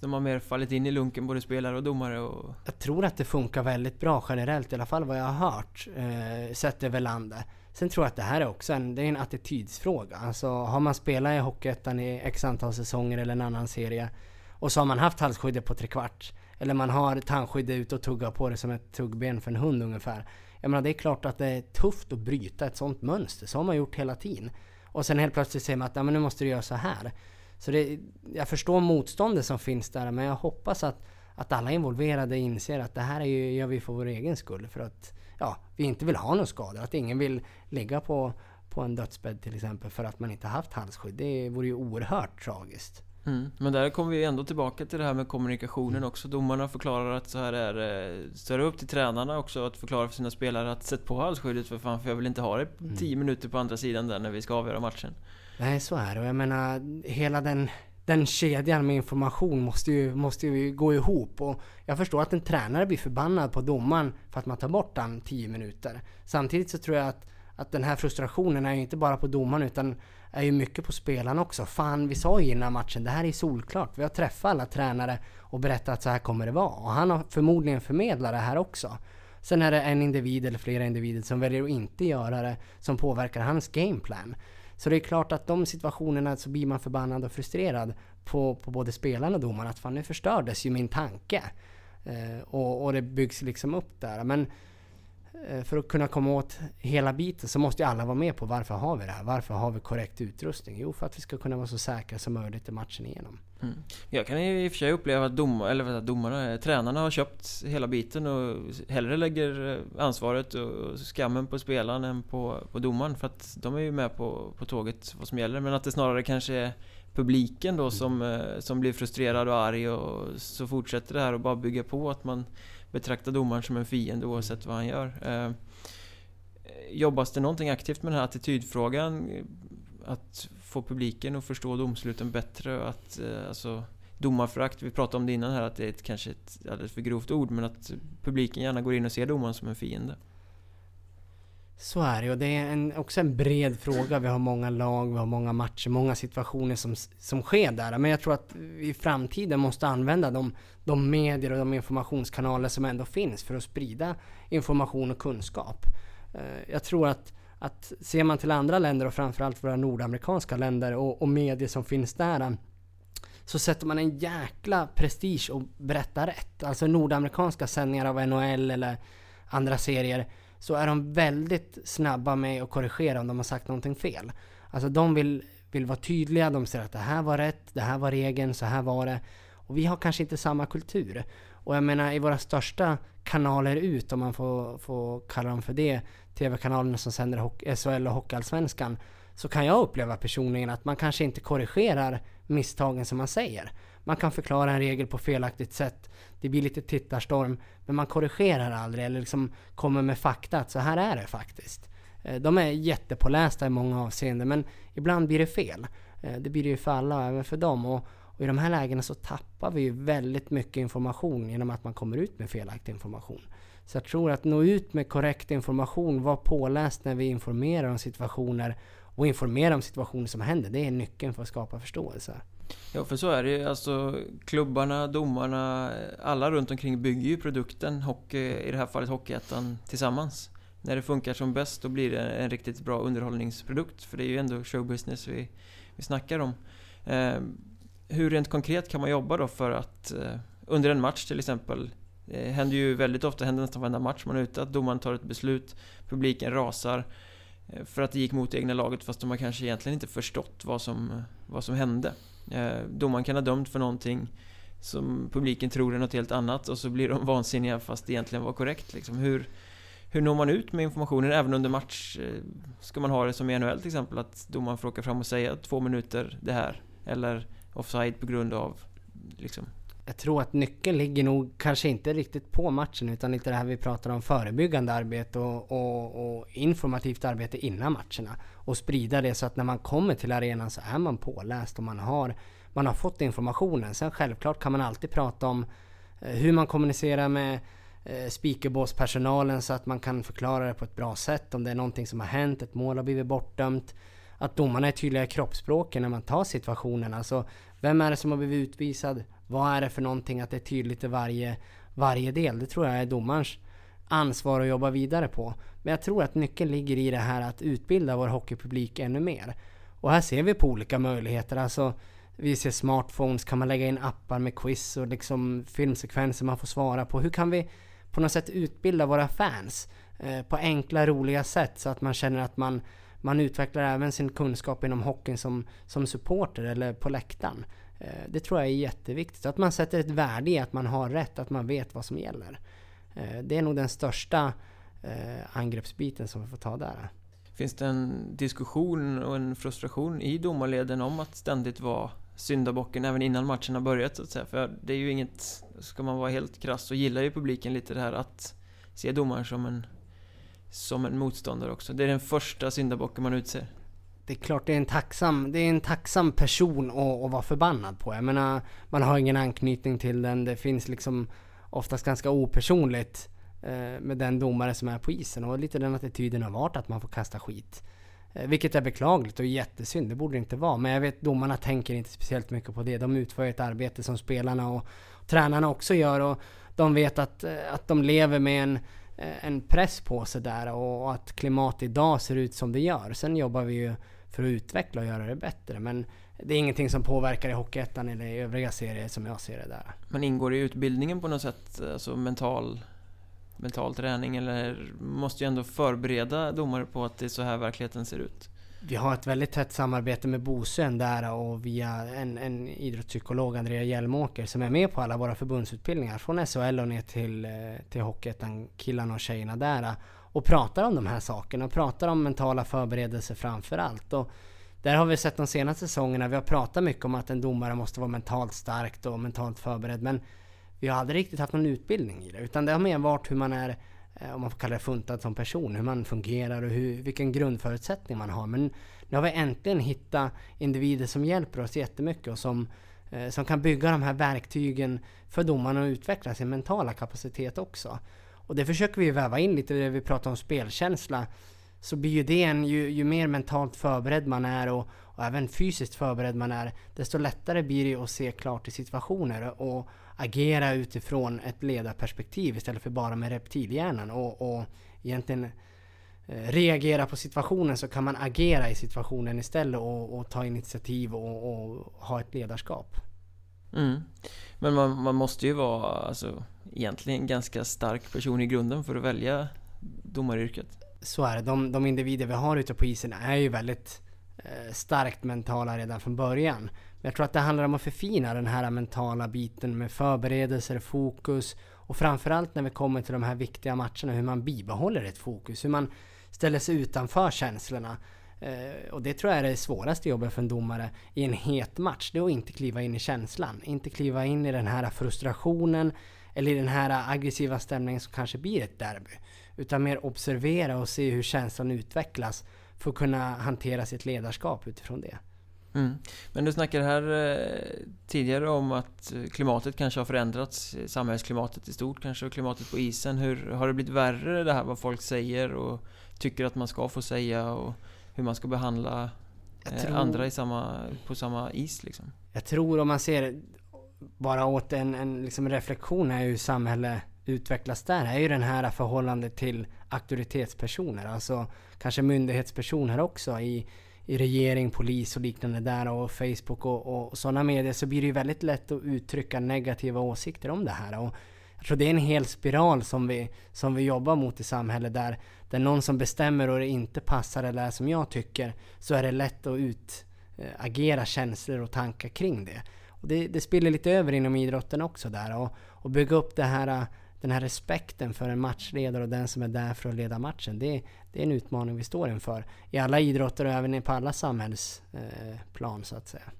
de har mer fallit in i lunken, både spelare och domare och... Jag tror att det funkar väldigt bra generellt, i alla fall vad jag har hört, eh, sett över landet. Sen tror jag att det här är också en, det är en attitydsfråga. Alltså har man spelat i Hockeyettan i x antal säsonger eller en annan serie och så har man haft halsskyddet på trekvart eller man har tandskyddet ute och tuggar på det som ett tuggben för en hund ungefär. Jag menar det är klart att det är tufft att bryta ett sånt mönster. Så har man gjort hela tiden. Och sen helt plötsligt säger man att ja, men nu måste du göra så här. Så det, jag förstår motståndet som finns där men jag hoppas att, att alla involverade inser att det här är ju, gör vi för vår egen skull. För att ja, vi inte vill ha någon skada. Att ingen vill ligga på, på en dödsbädd till exempel för att man inte haft halsskydd. Det vore ju oerhört tragiskt. Mm. Men där kommer vi ändå tillbaka till det här med kommunikationen mm. också. Domarna förklarar att så här är det. Så är det upp till tränarna också att förklara för sina spelare att sätt på halsskyddet för fan för jag vill inte ha det 10 mm. minuter på andra sidan där när vi ska avgöra matchen. Nej, så är det. Och jag menar, hela den, den kedjan med information måste ju, måste ju gå ihop. Och jag förstår att en tränare blir förbannad på domaren för att man tar bort den 10 minuter. Samtidigt så tror jag att, att den här frustrationen är ju inte bara på domaren utan är ju mycket på spelarna också. Fan, vi sa ju innan matchen, det här är solklart. Vi har träffat alla tränare och berättat att så här kommer det vara. Och han har förmodligen förmedlat det här också. Sen är det en individ eller flera individer som väljer att inte göra det som påverkar hans gameplan. Så det är klart att de situationerna så blir man förbannad och frustrerad på, på både spelarna och domarna. Att fan nu förstördes ju min tanke. Eh, och, och det byggs liksom upp där. Men eh, för att kunna komma åt hela biten så måste ju alla vara med på varför har vi det här? Varför har vi korrekt utrustning? Jo, för att vi ska kunna vara så säkra som möjligt i matchen igenom. Mm. Jag kan i och för sig uppleva att dom, eller domarna, tränarna har köpt hela biten och hellre lägger eh, ansvaret och skammen på spelaren än på, på domaren för att de är ju med på, på tåget vad som gäller men att det snarare kanske är publiken då som, eh, som blir frustrerad och arg och så fortsätter det här och bara bygga på att man betraktar domaren som en fiende oavsett vad han gör. Eh, jobbas det någonting aktivt med den här attitydfrågan? Att få publiken att förstå domsluten bättre att eh, alltså domarförakt, vi pratade om det innan här att det är ett, kanske ett alldeles för grovt ord men att publiken gärna går in och ser domaren som en fiende. Så är det och det är en, också en bred fråga. Vi har många lag, vi har många matcher, många situationer som, som sker där. Men jag tror att vi i framtiden måste använda de, de medier och de informationskanaler som ändå finns för att sprida information och kunskap. Eh, jag tror att, att ser man till andra länder och framförallt våra nordamerikanska länder och, och medier som finns där så sätter man en jäkla prestige och berättar rätt. Alltså nordamerikanska sändningar av NHL eller andra serier så är de väldigt snabba med att korrigera om de har sagt någonting fel. Alltså de vill, vill vara tydliga, de säger att det här var rätt, det här var regeln, så här var det. Och vi har kanske inte samma kultur. Och jag menar i våra största kanaler ut, om man får, får kalla dem för det, TV-kanalerna som sänder SHL och Hockeyallsvenskan, så kan jag uppleva personligen att man kanske inte korrigerar misstagen som man säger. Man kan förklara en regel på felaktigt sätt. Det blir lite tittarstorm. Men man korrigerar aldrig eller liksom kommer med fakta att så här är det faktiskt. Eh, de är jättepålästa i många avseenden men ibland blir det fel. Eh, det blir det ju för alla och även för dem. Och, och i de här lägena så tappar vi ju väldigt mycket information genom att man kommer ut med felaktig information. Så jag tror att nå ut med korrekt information, var påläst när vi informerar om situationer och informera om situationer som händer. Det är nyckeln för att skapa förståelse. Ja, för så är det ju. Alltså klubbarna, domarna, alla runt omkring bygger ju produkten hockey, i det här fallet Hockeyettan, tillsammans. När det funkar som bäst då blir det en riktigt bra underhållningsprodukt. För det är ju ändå showbusiness vi, vi snackar om. Eh, hur rent konkret kan man jobba då för att eh, under en match till exempel det händer ju väldigt ofta, händer nästan varenda match man är ute, att domaren tar ett beslut, publiken rasar eh, för att det gick mot det egna laget fast de har kanske egentligen inte förstått vad som, vad som hände. Eh, domaren kan ha dömt för någonting som publiken tror är något helt annat och så blir de vansinniga fast det egentligen var korrekt. Liksom. Hur, hur når man ut med informationen även under match? Ska man ha det som i NHL till exempel, att domaren får åka fram och säga två minuter det här? Eller offside på grund av liksom, jag tror att nyckeln ligger nog kanske inte riktigt på matchen utan lite det här vi pratar om förebyggande arbete och, och, och, informativt arbete innan matcherna. Och sprida det så att när man kommer till arenan så är man påläst och man har, man har fått informationen. Sen självklart kan man alltid prata om eh, hur man kommunicerar med eh, speakerbåspersonalen så att man kan förklara det på ett bra sätt. Om det är någonting som har hänt, ett mål har blivit bortdömt. Att domarna är tydliga i kroppsspråket när man tar situationen. Alltså, vem är det som har blivit utvisad? Vad är det för någonting? Att det är tydligt i varje, varje del. Det tror jag är domarens ansvar att jobba vidare på. Men jag tror att nyckeln ligger i det här att utbilda vår hockeypublik ännu mer. Och här ser vi på olika möjligheter. Alltså, vi ser smartphones, kan man lägga in appar med quiz och liksom filmsekvenser man får svara på. Hur kan vi på något sätt utbilda våra fans eh, på enkla, roliga sätt så att man känner att man, man utvecklar även sin kunskap inom hockeyn som, som supporter eller på läktaren. Eh, det tror jag är jätteviktigt. Att man sätter ett värde i att man har rätt, att man vet vad som gäller. Eh, det är nog den största eh, angreppsbiten som vi får ta där. Finns det en diskussion och en frustration i domarleden om att ständigt vara syndabocken även innan matchen har börjat så att säga? För det är ju inget, ska man vara helt krass så gillar ju publiken lite det här att se domaren som en, som en motståndare också. Det är den första syndabocken man utser det är klart det är en tacksam, det är en tacksam person att, att vara förbannad på. Jag menar, man har ingen anknytning till den. Det finns liksom oftast ganska opersonligt eh, med den domare som är på isen. Och lite den attityden har varit att man får kasta skit. Eh, vilket är beklagligt och jättesynd, det borde det inte vara. Men jag vet domarna tänker inte speciellt mycket på det. De utför ett arbete som spelarna och tränarna också gör. Och de vet att, eh, att de lever med en eh, en press på sig där och att klimatet idag ser ut som det gör. Sen jobbar vi ju för att utveckla och göra det bättre. Men det är ingenting som påverkar i Hockeyettan eller i övriga serier som jag ser det där. Men ingår det i utbildningen på något sätt, alltså mental, mental träning eller måste ju ändå förbereda domare på att det är så här verkligheten ser ut? Vi har ett väldigt tätt samarbete med Bosön där och via en, en idrottspsykolog, Andrea Hjelmåker, som är med på alla våra förbundsutbildningar. Från SHL och ner till, eh, till Hockeyettan, killarna och tjejerna där och pratar om de här sakerna och pratar om mentala förberedelser framför allt. Och där har vi sett de senaste säsongerna, vi har pratat mycket om att en domare måste vara mentalt starkt och mentalt förberedd men vi har aldrig riktigt haft någon utbildning i det utan det har mer varit hur man är, eh, om man får kalla det funtad som person, hur man fungerar och hur, vilken grundförutsättning man har. Men nu har vi äntligen hittat individer som hjälper oss jättemycket och som, eh, som kan bygga de här verktygen för domarna att utveckla sin mentala kapacitet också. Och det försöker vi väva in lite, när vi pratar om spelkänsla. Så blir ju det en, ju, ju mer mentalt förberedd man är och, och, även fysiskt förberedd man är, desto lättare blir det att se klart i situationer och agera utifrån ett ledarperspektiv istället för bara med reptilhjärnan och, och egentligen eh, reagera på situationen så kan man agera i situationen istället och, och ta initiativ och, och, ha ett ledarskap. Mm. Men man, man måste ju vara alltså, egentligen ganska stark person i grunden för att välja domaryrket. Så är det. De, de individer vi har ute på isen är ju väldigt eh, starkt mentala redan från början. Men jag tror att det handlar om att förfina den här mentala biten med förberedelser, fokus och framförallt när vi kommer till de här viktiga matcherna hur man bibehåller ett fokus, hur man ställer sig utanför känslorna. Eh, och det tror jag är det svåraste jobbet för en domare i en het match. Det är att inte kliva in i känslan, inte kliva in i den här frustrationen eller i den här aggressiva stämningen som kanske blir ett derby. Utan mer observera och se hur känslan utvecklas för att kunna hantera sitt ledarskap utifrån det. Mm. Men du snackade här eh, tidigare om att eh, klimatet kanske har förändrats, samhällsklimatet i stort kanske och klimatet på isen. Hur har det blivit värre det här vad folk säger och tycker att man ska få säga? Och hur man ska behandla eh, tror- andra i samma, på samma is liksom. Jag tror om man ser bara åt en, en liksom reflektion här hur samhället utvecklas där är ju den här förhållandet till auktoritetspersoner. Alltså kanske myndighetspersoner också i, i regering, polis och liknande där och Facebook och, och sådana medier så blir det ju väldigt lätt att uttrycka negativa åsikter om det här. Och jag tror det är en hel spiral som vi, som vi jobbar mot i samhället där, där någon som bestämmer och det inte passar eller är som jag tycker så är det lätt att utagera eh, känslor och tankar kring det. Och det, det spiller lite över inom idrotten också där och, och bygga upp det här, eh, den här respekten för en matchledare och den som är där för att leda matchen. Det, det är en utmaning vi står inför i alla idrotter och även på alla samhällsplan eh, så att säga.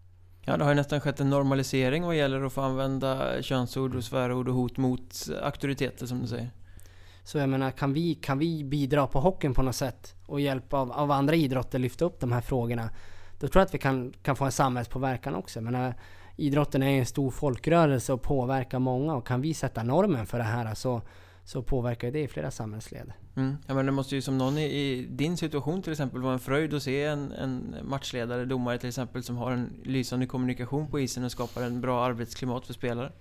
Ja, det har ju nästan skett en normalisering vad gäller att få använda könsord och svärord och hot mot auktoriteter som du säger. Så jag menar, kan vi, kan vi bidra på hockeyn på något sätt och hjälpa av, av andra idrotter lyfta upp de här frågorna, då tror jag att vi kan, kan få en samhällspåverkan också. Jag menar, idrotten är en stor folkrörelse och påverkar många och kan vi sätta normen för det här så, så påverkar det i flera samhällsled. Mm. Ja, men det måste ju som någon i, i din situation till exempel vara en fröjd att se en, en matchledare, domare till exempel, som har en lysande kommunikation på isen och skapar en bra arbetsklimat för spelare.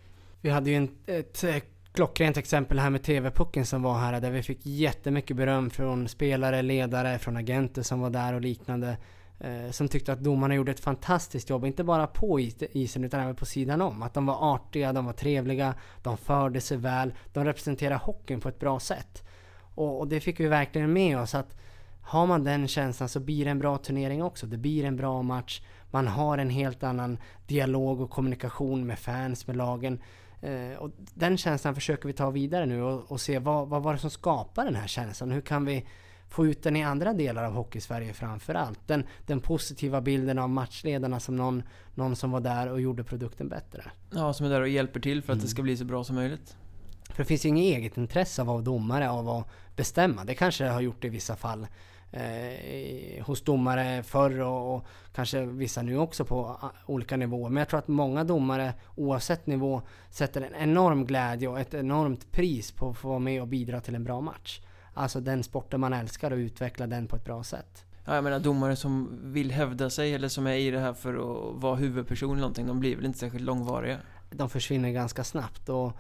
Vi hade ju en, ett eh, klockrent exempel här med TV-pucken som var här där vi fick jättemycket beröm från spelare, ledare, från agenter som var där och liknande. Eh, som tyckte att domarna gjorde ett fantastiskt jobb, inte bara på is- isen utan även på sidan om. Att de var artiga, de var trevliga, de förde sig väl, de representerade hockeyn på ett bra sätt. Och, och det fick vi verkligen med oss att har man den känslan så blir det en bra turnering också. Det blir en bra match. Man har en helt annan dialog och kommunikation med fans, med lagen. Eh, och den känslan försöker vi ta vidare nu och, och se vad, vad var det som skapar den här känslan? Hur kan vi få ut den i andra delar av Hockeysverige framför allt? Den, den positiva bilden av matchledarna som någon, någon som var där och gjorde produkten bättre. Ja, som är där och hjälper till för att Mm. det ska bli så bra som möjligt. För det finns ju inget eget intresse av att vara domare, av att bestämma. Det kanske det har gjort i vissa fall. Eh, hos domare förr och, och kanske vissa nu också på olika nivåer. Men jag tror att många domare, oavsett nivå, sätter en enorm glädje och ett enormt pris på att få vara med och bidra till en bra match. Alltså den sporten man älskar och utveckla den på ett bra sätt. Ja, jag menar domare som vill hävda sig eller som är i det här för att vara huvudperson eller någonting, de blir väl inte särskilt långvariga. de försvinner ganska snabbt. Och,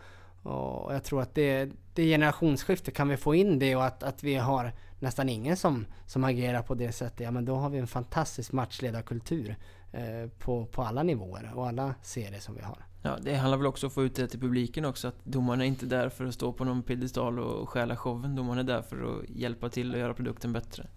och jag tror att det, det generationsskifte, kan vi få in det och att, att vi har nästan ingen som, som agerar på det sättet, ja men då har vi en fantastisk matchledarkultur eh, på, på alla nivåer och alla serier som vi har. Ja, det handlar väl också om att få ut det till publiken också, att domarna är inte där för att stå på någon piedestal och stjäla showen. Domarna är där för att hjälpa till och göra produkten bättre.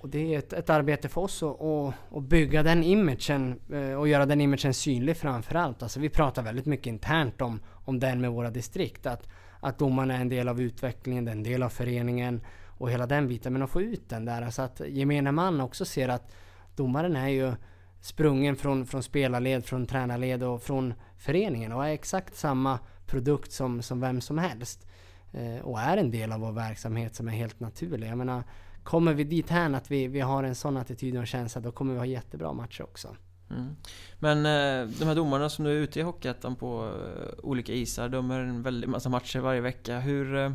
Och det är ett, ett arbete för oss att, att, att bygga den imagen eh, och göra den imagen synlig framförallt. Alltså vi pratar väldigt mycket internt om, om den med våra distrikt. Att, att domarna är en del av utvecklingen, en del av föreningen och hela den biten. Men att få ut den där, så att gemene man också ser att domaren är ju sprungen från, från spelarled, från tränarled och från föreningen och är exakt samma produkt som, som vem som helst. Eh, och är en del av vår verksamhet som är helt naturlig. Jag menar, kommer vi dit här att vi, vi har en sån attityd och känsla, då kommer vi ha jättebra matcher också. Mm. Men eh, de här domarna som du är ute i Hockeyettan på eh, olika isar, de är en väldig massa matcher varje vecka. Hur, eh,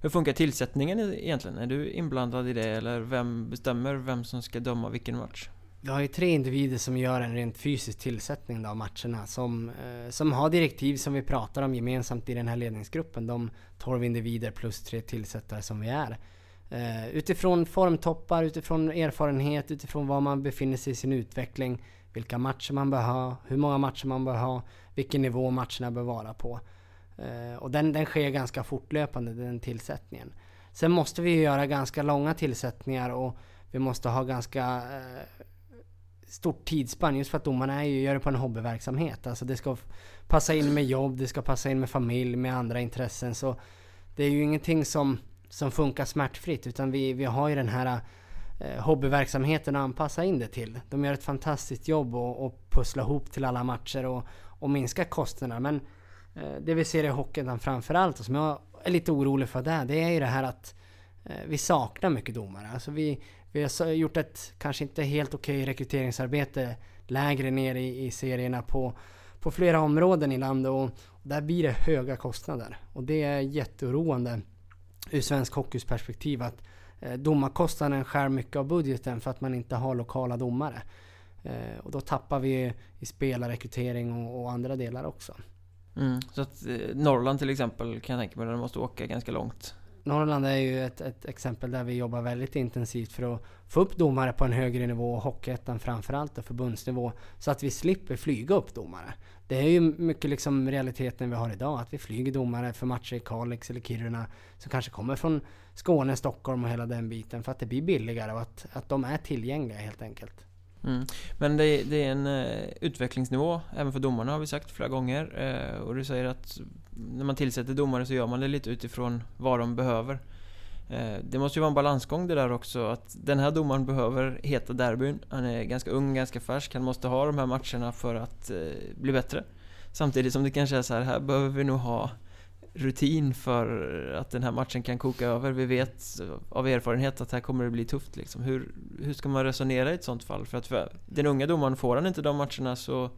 hur funkar tillsättningen egentligen? Är du inblandad i det eller vem bestämmer vem som ska döma vilken match? Vi har ju tre individer som gör en rent fysisk tillsättning av matcherna som, som har direktiv som vi pratar om gemensamt i den här ledningsgruppen. De 12 individer plus tre tillsättare som vi är. Eh, utifrån formtoppar, utifrån erfarenhet, utifrån var man befinner sig i sin utveckling. Vilka matcher man bör ha, hur många matcher man bör ha, vilken nivå matcherna bör vara på. Eh, och den, den sker ganska fortlöpande, den tillsättningen. Sen måste vi göra ganska långa tillsättningar och vi måste ha ganska eh, stort tidsspann just för att domarna är ju, gör det på en hobbyverksamhet. Alltså det ska passa in med jobb, det ska passa in med familj, med andra intressen. Så det är ju ingenting som, som funkar smärtfritt utan vi, vi har ju den här eh, hobbyverksamheten att anpassa in det till. De gör ett fantastiskt jobb och, och pussla ihop till alla matcher och, och minska kostnaderna. Men eh, det vi ser i hockeyn framförallt och som jag är lite orolig för där, det är ju det här att eh, vi saknar mycket domare. Alltså vi, vi har gjort ett kanske inte helt okej rekryteringsarbete lägre ner i, i serierna på, på flera områden i landet och där blir det höga kostnader. Och det är jätteoroande ur svensk hockeys perspektiv att eh, domarkostnaden skär mycket av budgeten för att man inte har lokala domare. Eh, och då tappar vi i spelarrekrytering och, och andra delar också. Mm, så att eh, Norrland till exempel kan jag tänka mig, där de måste åka ganska långt. Norrland är ju ett, ett, exempel där vi jobbar väldigt intensivt för att få upp domare på en högre nivå och Hockeyettan framförallt och förbundsnivå så att vi slipper flyga upp domare. Det är ju mycket liksom realiteten vi har idag att vi flyger domare för matcher i Kalix eller Kiruna som kanske kommer från Skåne, Stockholm och hela den biten för att det blir billigare och att, att de är tillgängliga helt enkelt. Mm. Men det, det, är en uh, utvecklingsnivå även för domarna har vi sagt flera gånger. Uh, och du säger att när man tillsätter domare så gör man det lite utifrån vad de behöver. Uh, det måste ju vara en balansgång det där också att den här domaren behöver heta derbyn. Han är ganska ung, ganska färsk. Han måste ha de här matcherna för att bli bättre. Samtidigt som det kanske är så här, här behöver vi nog ha rutin för att den här matchen kan koka över. Vi vet av erfarenhet att här kommer det bli tufft liksom. Hur, hur ska man resonera i ett sånt fall? För att för den unga domaren, får han inte de matcherna så,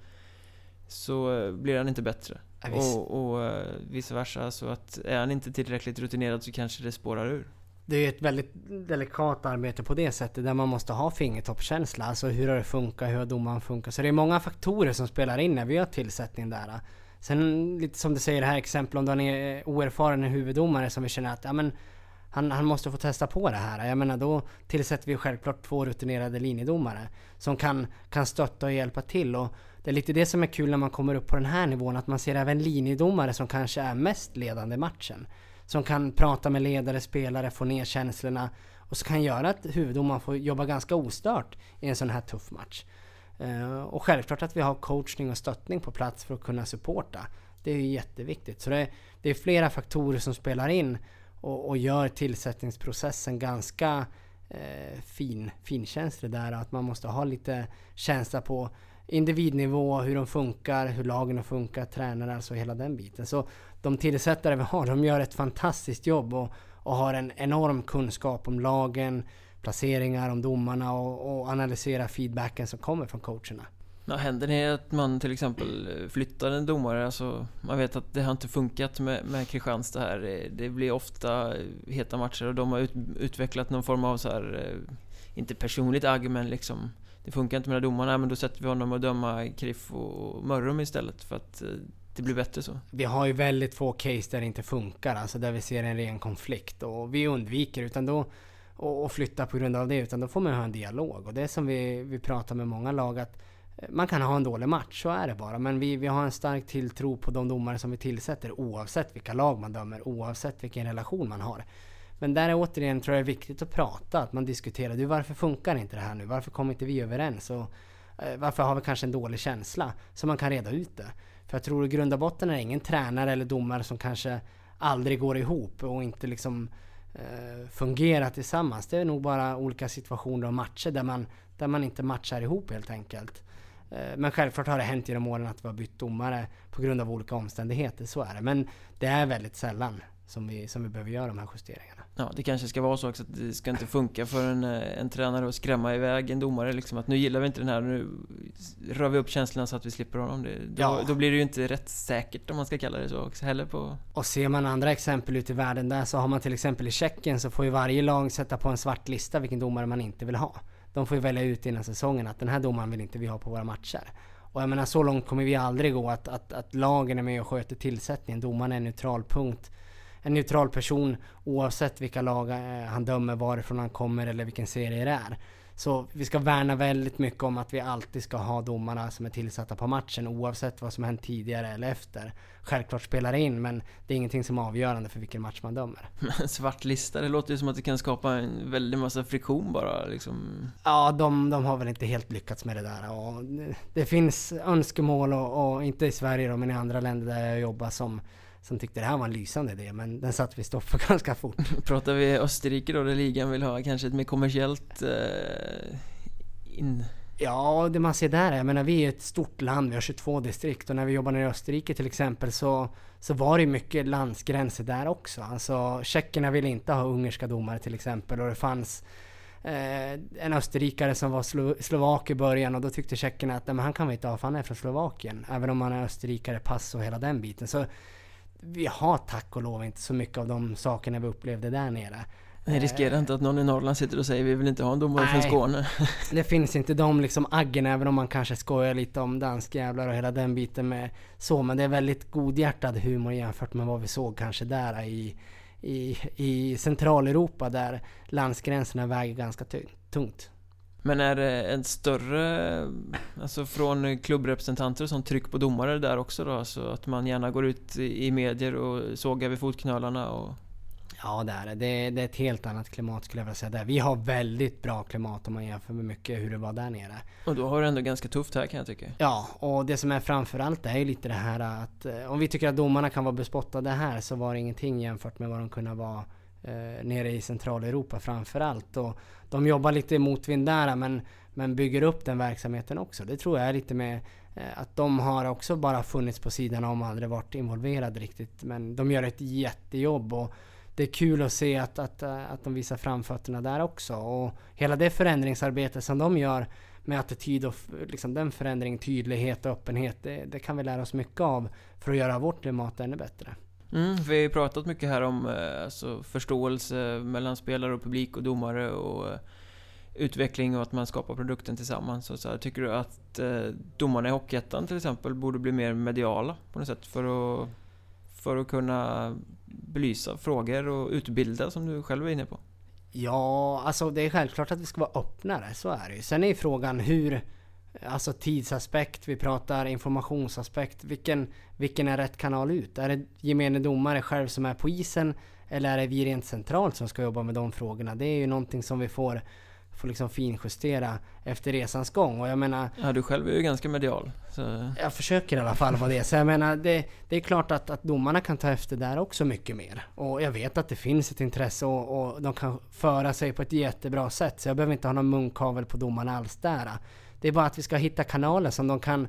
så blir han inte bättre. Ja, och, och eh, vice versa, så att är han inte tillräckligt rutinerad så kanske det spårar ur. Det är ett väldigt delikat arbete på det sättet där man måste ha fingertoppskänsla. Alltså hur har det funkat? Hur har domaren funkat? Så det är många faktorer som spelar in när vi har tillsättning där. Sen lite som du säger det här exemplet om du har en e- oerfaren huvuddomare som vi känner att ja, men, han, han måste få testa på det här. Jag menar då tillsätter vi självklart två rutinerade linjedomare som kan, kan stötta och hjälpa till. Och det är lite det som är kul när man kommer upp på den här nivån, att man ser även linjedomare som kanske är mest ledande i matchen. Som kan prata med ledare, spelare, få ner känslorna och så kan göra att huvuddomaren får jobba ganska ostört i en sån här tuff match. Eh, och självklart att vi har coachning och stöttning på plats för att kunna supporta. Det är ju jätteviktigt. Så det är, det är flera faktorer som spelar in och, och gör tillsättningsprocessen ganska eh, fin, finkänslig där. Att man måste ha lite känsla på individnivå, hur de funkar, hur lagen funkar, tränare, alltså hela den biten. Så de tillsättare vi har, de gör ett fantastiskt jobb och, och har en enorm kunskap om lagen, placeringar, om domarna och, och analysera feedbacken som kommer från coacherna. Ja, händer det att man till exempel flyttar en domare, alltså man vet att det har inte funkat med, med Kristianstad här. Det blir ofta heta matcher och de har ut, utvecklat någon form av så här, eh, inte personligt agg men liksom det funkar inte med domarna, men då sätter vi honom att döma Kriff och Mörrum istället för att eh, det blir bättre så. Vi har ju väldigt få case där det inte funkar, alltså där vi ser en ren konflikt och vi undviker utan då och, och flytta på grund av det utan då får man ha en dialog och det är som vi, vi pratar med många lag att eh, man kan ha en dålig match, så är det bara. Men vi, vi har en stark tilltro på de domare som vi tillsätter oavsett vilka lag man dömer, oavsett vilken relation man har. Men där är återigen tror jag det är viktigt att prata, att man diskuterar. Du, varför funkar inte det här nu? Varför kommer inte vi överens? Och, eh, varför har vi kanske en dålig känsla? Så man kan reda ut det. För jag tror i grund och botten är det ingen tränare eller domare som kanske aldrig går ihop och inte liksom eh, Eh, fungera tillsammans. Det är nog bara olika situationer och matcher där man, där man inte matchar ihop helt enkelt. Eh, men självklart har det hänt genom åren att vi har bytt domare på grund av olika omständigheter, så är det. Men det är väldigt sällan som vi, som vi behöver göra de här justeringarna. Ja, det kanske ska vara så också att det ska inte funka för en, eh, en tränare att skrämma iväg en domare liksom att nu gillar vi inte den här, nu rör vi upp känslorna så att vi slipper honom. Det, då, ja. då blir det ju inte rätt säkert om man ska kalla det så också heller på... Och ser man andra exempel ute i världen där så har man till exempel i Tjeckien så får ju varje lag sätta på en svart lista vilken domare man inte vill ha. De får ju välja ut innan säsongen att den här domaren vill inte vi ha på våra matcher. Och jag menar så långt kommer vi aldrig gå att, att, att lagen är med och sköter tillsättningen. Domaren är en neutral punkt en neutral person oavsett vilka lag eh, han dömer, varifrån han kommer eller vilken serie det är. Så vi ska värna väldigt mycket om att vi alltid ska ha domarna som är tillsatta på matchen oavsett vad som hänt tidigare eller efter. Självklart spelar det in men det är ingenting som är avgörande för vilken match man dömer. Svart lista, det låter ju som att det kan skapa en väldig massa friktion bara liksom. Ja, de, de har väl inte helt lyckats med det där. Och det finns önskemål och, och inte i Sverige då, men i andra länder där jag jobbar som som tyckte det här var en lysande idé men den satte vi stopp för ganska fort. Pratar vi Österrike då där ligan vill ha kanske ett mer kommersiellt eh, in... Ja, det man ser där är, jag menar vi är ett stort land, vi har 22 distrikt och när vi jobbade i Österrike till exempel så, så var det mycket landsgränser där också. Alltså tjeckerna ville inte ha ungerska domare till exempel och det fanns eh, en österrikare som var slo slovak i början och då tyckte tjeckerna att nej, men han kan vi inte ha för han är från Slovakien. Även om han är österrikare, pass och hela den biten. Så vi har tack och lov inte så mycket av de sakerna vi upplevde där nere. Nej, riskera inte att någon i Norrland sitter och säger vi vill inte ha en domare från Skåne. det finns inte de liksom aggen, även om man kanske skojar lite om danskjävlar och hela den biten med så. Men det är väldigt godhjärtad humor jämfört med vad vi såg kanske där i, i, i Centraleuropa där landsgränserna väger ganska tungt. Men är det en större, alltså från klubbrepresentanter som tryck på domare där också då? Så att man gärna går ut i medier och sågar vid fotknölarna och Ja det är det. det. Det är ett helt annat klimat skulle jag vilja säga. Där. Vi har väldigt bra klimat om man jämför med mycket hur det var där nere. Och då har du ändå ganska tufft här kan jag tycka. Ja, och det som är framförallt är ju lite det här att eh, om vi tycker att domarna kan vara bespottade här så var det ingenting jämfört med vad de kunde vara eh, nere i Centraleuropa framförallt. Och de jobbar lite i motvind där men, men bygger upp den verksamheten också. Det tror jag är lite med eh, att de har också bara funnits på sidan om och aldrig varit involverade riktigt. Men de gör ett jättejobb och det är kul att se att, att, eh, att de visar framfötterna där också. Och hela det förändringsarbete som de gör med attityd och liksom den förändring, tydlighet och öppenhet. Det, det, kan vi lära oss mycket av för att göra vårt klimat ännu bättre. Mm, vi har ju pratat mycket här om eh, alltså, förståelse mellan spelare och publik och domare och eh, utveckling och att man skapar produkten tillsammans. Och så här, tycker du att eh, domarna i Hockeyettan till exempel borde bli mer mediala på något sätt för att, för att kunna belysa frågor och utbilda som du själv är inne på? Ja, alltså det är självklart att vi ska vara öppnare, så är det ju. Sen är ju frågan hur, alltså tidsaspekt, vi pratar informationsaspekt, vilken, vilken är rätt kanal ut? Är det gemene domare själv som är på isen? Eller är det vi rent centralt som ska jobba med de frågorna? Det är ju någonting som vi får får liksom finjustera efter resans gång. Och jag menar... Ja, du själv är ju ganska medial. Så... Jag försöker i alla fall vara det. Så jag menar, det, det är klart att, att domarna kan ta efter där också mycket mer. Och jag vet att det finns ett intresse och, och de kan föra sig på ett jättebra sätt. Så jag behöver inte ha någon munkavel på domarna alls där. Det är bara att vi ska hitta kanaler som de kan,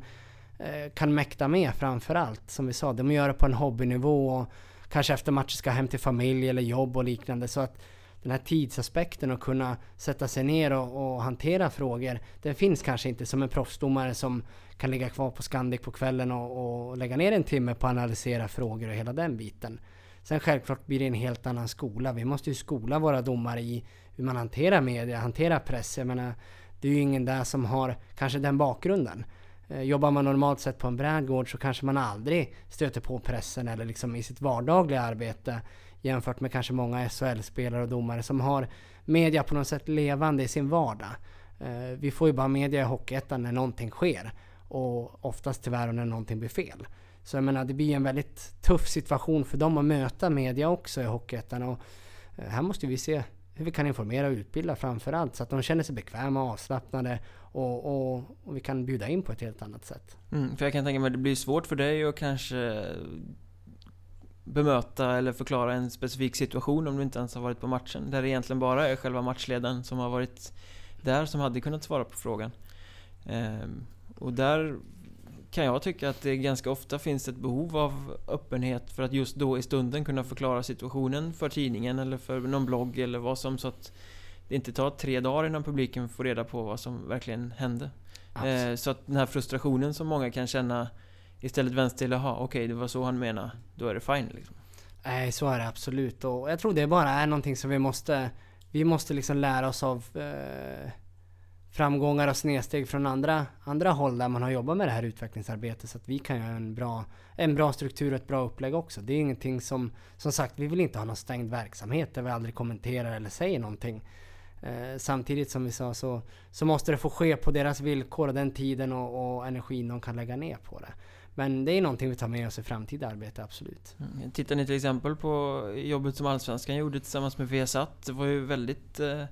eh, kan mäkta med framför allt. Som vi sa, de gör det på en hobbynivå och kanske efter matchen ska hem till familj eller jobb och liknande. Så att den här tidsaspekten och kunna sätta sig ner och, och, hantera frågor. Den finns kanske inte som en proffsdomare som kan ligga kvar på Scandic på kvällen och, och lägga ner en timme på att analysera frågor och hela den biten. Sen självklart blir det en helt annan skola. Vi måste ju skola våra domare i hur man hanterar media, hanterar press. Jag menar, det är ju ingen där som har kanske den bakgrunden. Eh, jobbar man normalt sett på en brädgård så kanske man aldrig stöter på pressen eller liksom i sitt vardagliga arbete jämfört med kanske många SHL-spelare och domare som har media på något sätt levande i sin vardag. Eh, vi får ju bara media i Hockeyettan när någonting sker och oftast tyvärr när någonting blir fel. Så jag menar, det blir en väldigt tuff situation för dem att möta media också i Hockeyettan och eh, här måste vi se hur vi kan informera och utbilda framförallt så att de känner sig bekväma och avslappnade och, och, och vi kan bjuda in på ett helt annat sätt. Mm, för jag kan tänka mig att det blir svårt för dig att kanske bemöta eller förklara en specifik situation om du inte ens har varit på matchen. Där det egentligen bara är själva matchledaren som har varit där som hade kunnat svara på frågan. Ehm, och där kan jag tycka att det ganska ofta finns ett behov av öppenhet för att just då i stunden kunna förklara situationen för tidningen eller för någon blogg eller vad som så att det inte tar tre dagar innan publiken får reda på vad som verkligen hände. Ehm, så att den här frustrationen som många kan känna Istället vänster till, jaha okej okay, det var så han menade. Då är det fine liksom. Nej så är det absolut och jag tror det bara är någonting som vi måste Vi måste liksom lära oss av eh, Framgångar och snedsteg från andra, andra håll där man har jobbat med det här utvecklingsarbetet så att vi kan göra en bra, en bra struktur och ett bra upplägg också. Det är ingenting som, som sagt, vi vill inte ha någon stängd verksamhet där vi aldrig kommenterar eller säger någonting. Eh, samtidigt som vi sa så, så måste det få ske på deras villkor och den tiden och, och energin de kan lägga ner på det. Men det är någonting vi tar med oss i framtida arbete, absolut. Mm. Tittar ni till exempel på jobbet som Allsvenskan gjorde tillsammans med Viasat. Det var ju väldigt eh,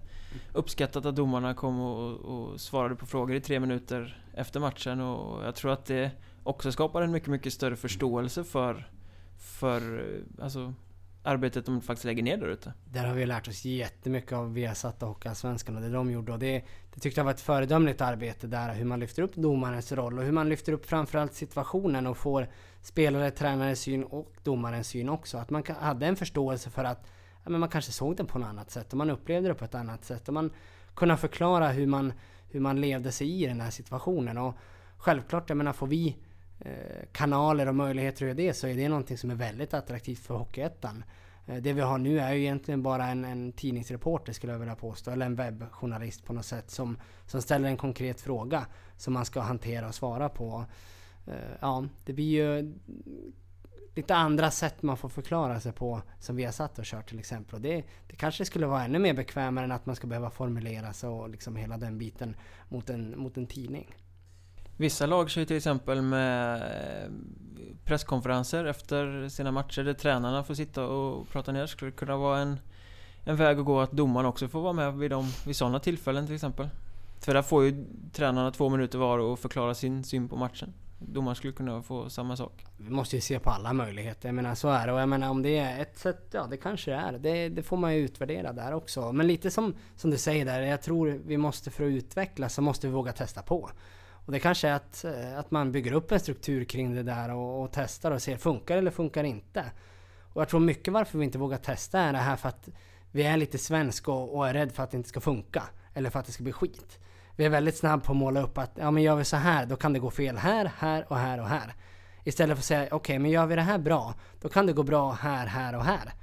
uppskattat att domarna kom och, och, svarade på frågor i tre minuter efter matchen. Och jag tror att det också skapar en mycket, mycket större förståelse för, för eh, alltså, arbetet de faktiskt lägger ner där ute. Där har vi lärt oss jättemycket av Viasat och Hockeyallsvenskan och det de gjorde. Och det, det tyckte jag var ett föredömligt arbete där, hur man lyfter upp domarens roll och hur man lyfter upp framförallt situationen och får spelare, tränarens syn och domarens syn också. Att man hade en förståelse för att ja, men man kanske såg det på något annat sätt och man upplevde det på ett annat sätt. Och man kunde förklara hur man, hur man levde sig i den här situationen. Och självklart, jag menar, får vi eh, kanaler och möjligheter att göra det så är det någonting som är väldigt attraktivt för Hockeyettan. Eh, det vi har nu är ju egentligen bara en, en tidningsreporter skulle jag vilja påstå, eller en webbjournalist på något sätt som, som ställer en konkret fråga som man ska hantera och svara på. Eh, ja, det blir ju lite andra sätt man får förklara sig på som vi har satt och kört till exempel. Och det, det kanske skulle vara ännu mer bekvämare än att man ska behöva formulera sig och liksom hela den biten mot en, mot en tidning. Vissa lag kör ju till exempel med eh, presskonferenser efter sina matcher där tränarna får sitta och prata ner. Skulle det kunna vara en, en väg att gå att domaren också får vara med vid, de, vid sådana tillfällen till exempel? För där får ju tränarna två minuter var och förklara sin syn på matchen. Domaren skulle kunna få samma sak. Vi måste ju se på alla möjligheter. Jag menar så är det. Och jag menar om det är ett sätt, ja det kanske det är. Det, det får man ju utvärdera där också. Men lite som, som du säger där, jag tror vi måste för att utvecklas så måste vi våga testa på. Och det kanske är att, eh, att man bygger upp en struktur kring det där och, och testar och ser funkar eller funkar inte. Och jag tror mycket varför vi inte vågar testa är det här för att vi är lite svensk och, och är rädd för att det inte ska funka. Eller för att det ska bli skit. Vi är väldigt snabba på att måla upp att ja men gör vi så här då kan det gå fel här, här och här och här. Istället för att säga okej okay, men gör vi det här bra då kan det gå bra här, här och här.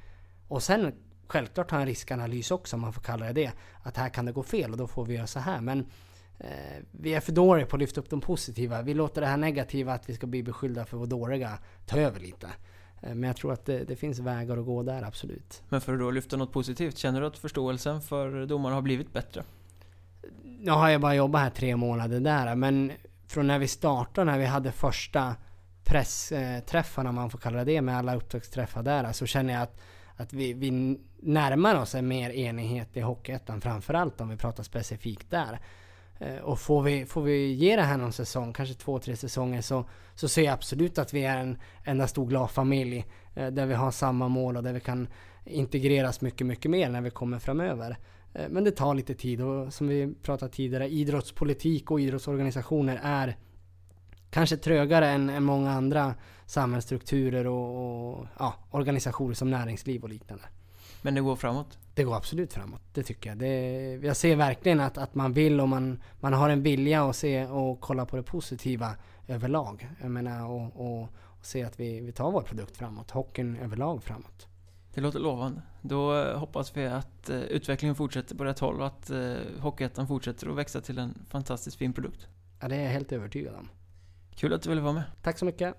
Och sen självklart ha en riskanalys också om man får kalla det det. Att här kan det gå fel och då får vi göra så här. Men Eh, vi är för dåliga på att lyfta upp de positiva. Vi låter det här negativa, att vi ska bli beskyllda för att vara dåliga, ta över lite. Eh, men jag tror att det, det, finns vägar att gå där, absolut. Men för att då lyfta något positivt, känner du att förståelsen för domarna har blivit bättre? Nu har jag bara jobbat här tre månader där, men från när vi startade, när vi hade första pressträffarna, om man får kalla det, med alla upptaktsträffar där, så känner jag att, att vi, vi närmar oss en mer enighet i Hockeyettan, framförallt om vi pratar specifikt där. Eh, och får vi, får vi ge det här någon säsong, kanske två, tre säsonger, så, så ser jag absolut att vi är en enda stor glad familj. Eh, där vi har samma mål och där vi kan integreras mycket, mycket mer när vi kommer framöver. Eh, men det tar lite tid och som vi pratade tidigare, idrottspolitik och idrottsorganisationer är kanske trögare än, än många andra samhällsstrukturer och, och ja, organisationer som näringsliv och liknande. Men det går framåt? Det går absolut framåt, det tycker jag. Det, jag ser verkligen att, att man vill och man, man har en vilja att se och kolla på det positiva överlag. Jag menar och, och, och se att vi, vi tar vår produkt framåt, hockeyn överlag framåt. Det låter lovande. Då eh, hoppas vi att eh, utvecklingen fortsätter på rätt håll och att eh, Hockeyettan fortsätter att växa till en fantastiskt fin produkt. Ja, det är jag helt övertygad om. Kul att du ville vara med. Tack så mycket.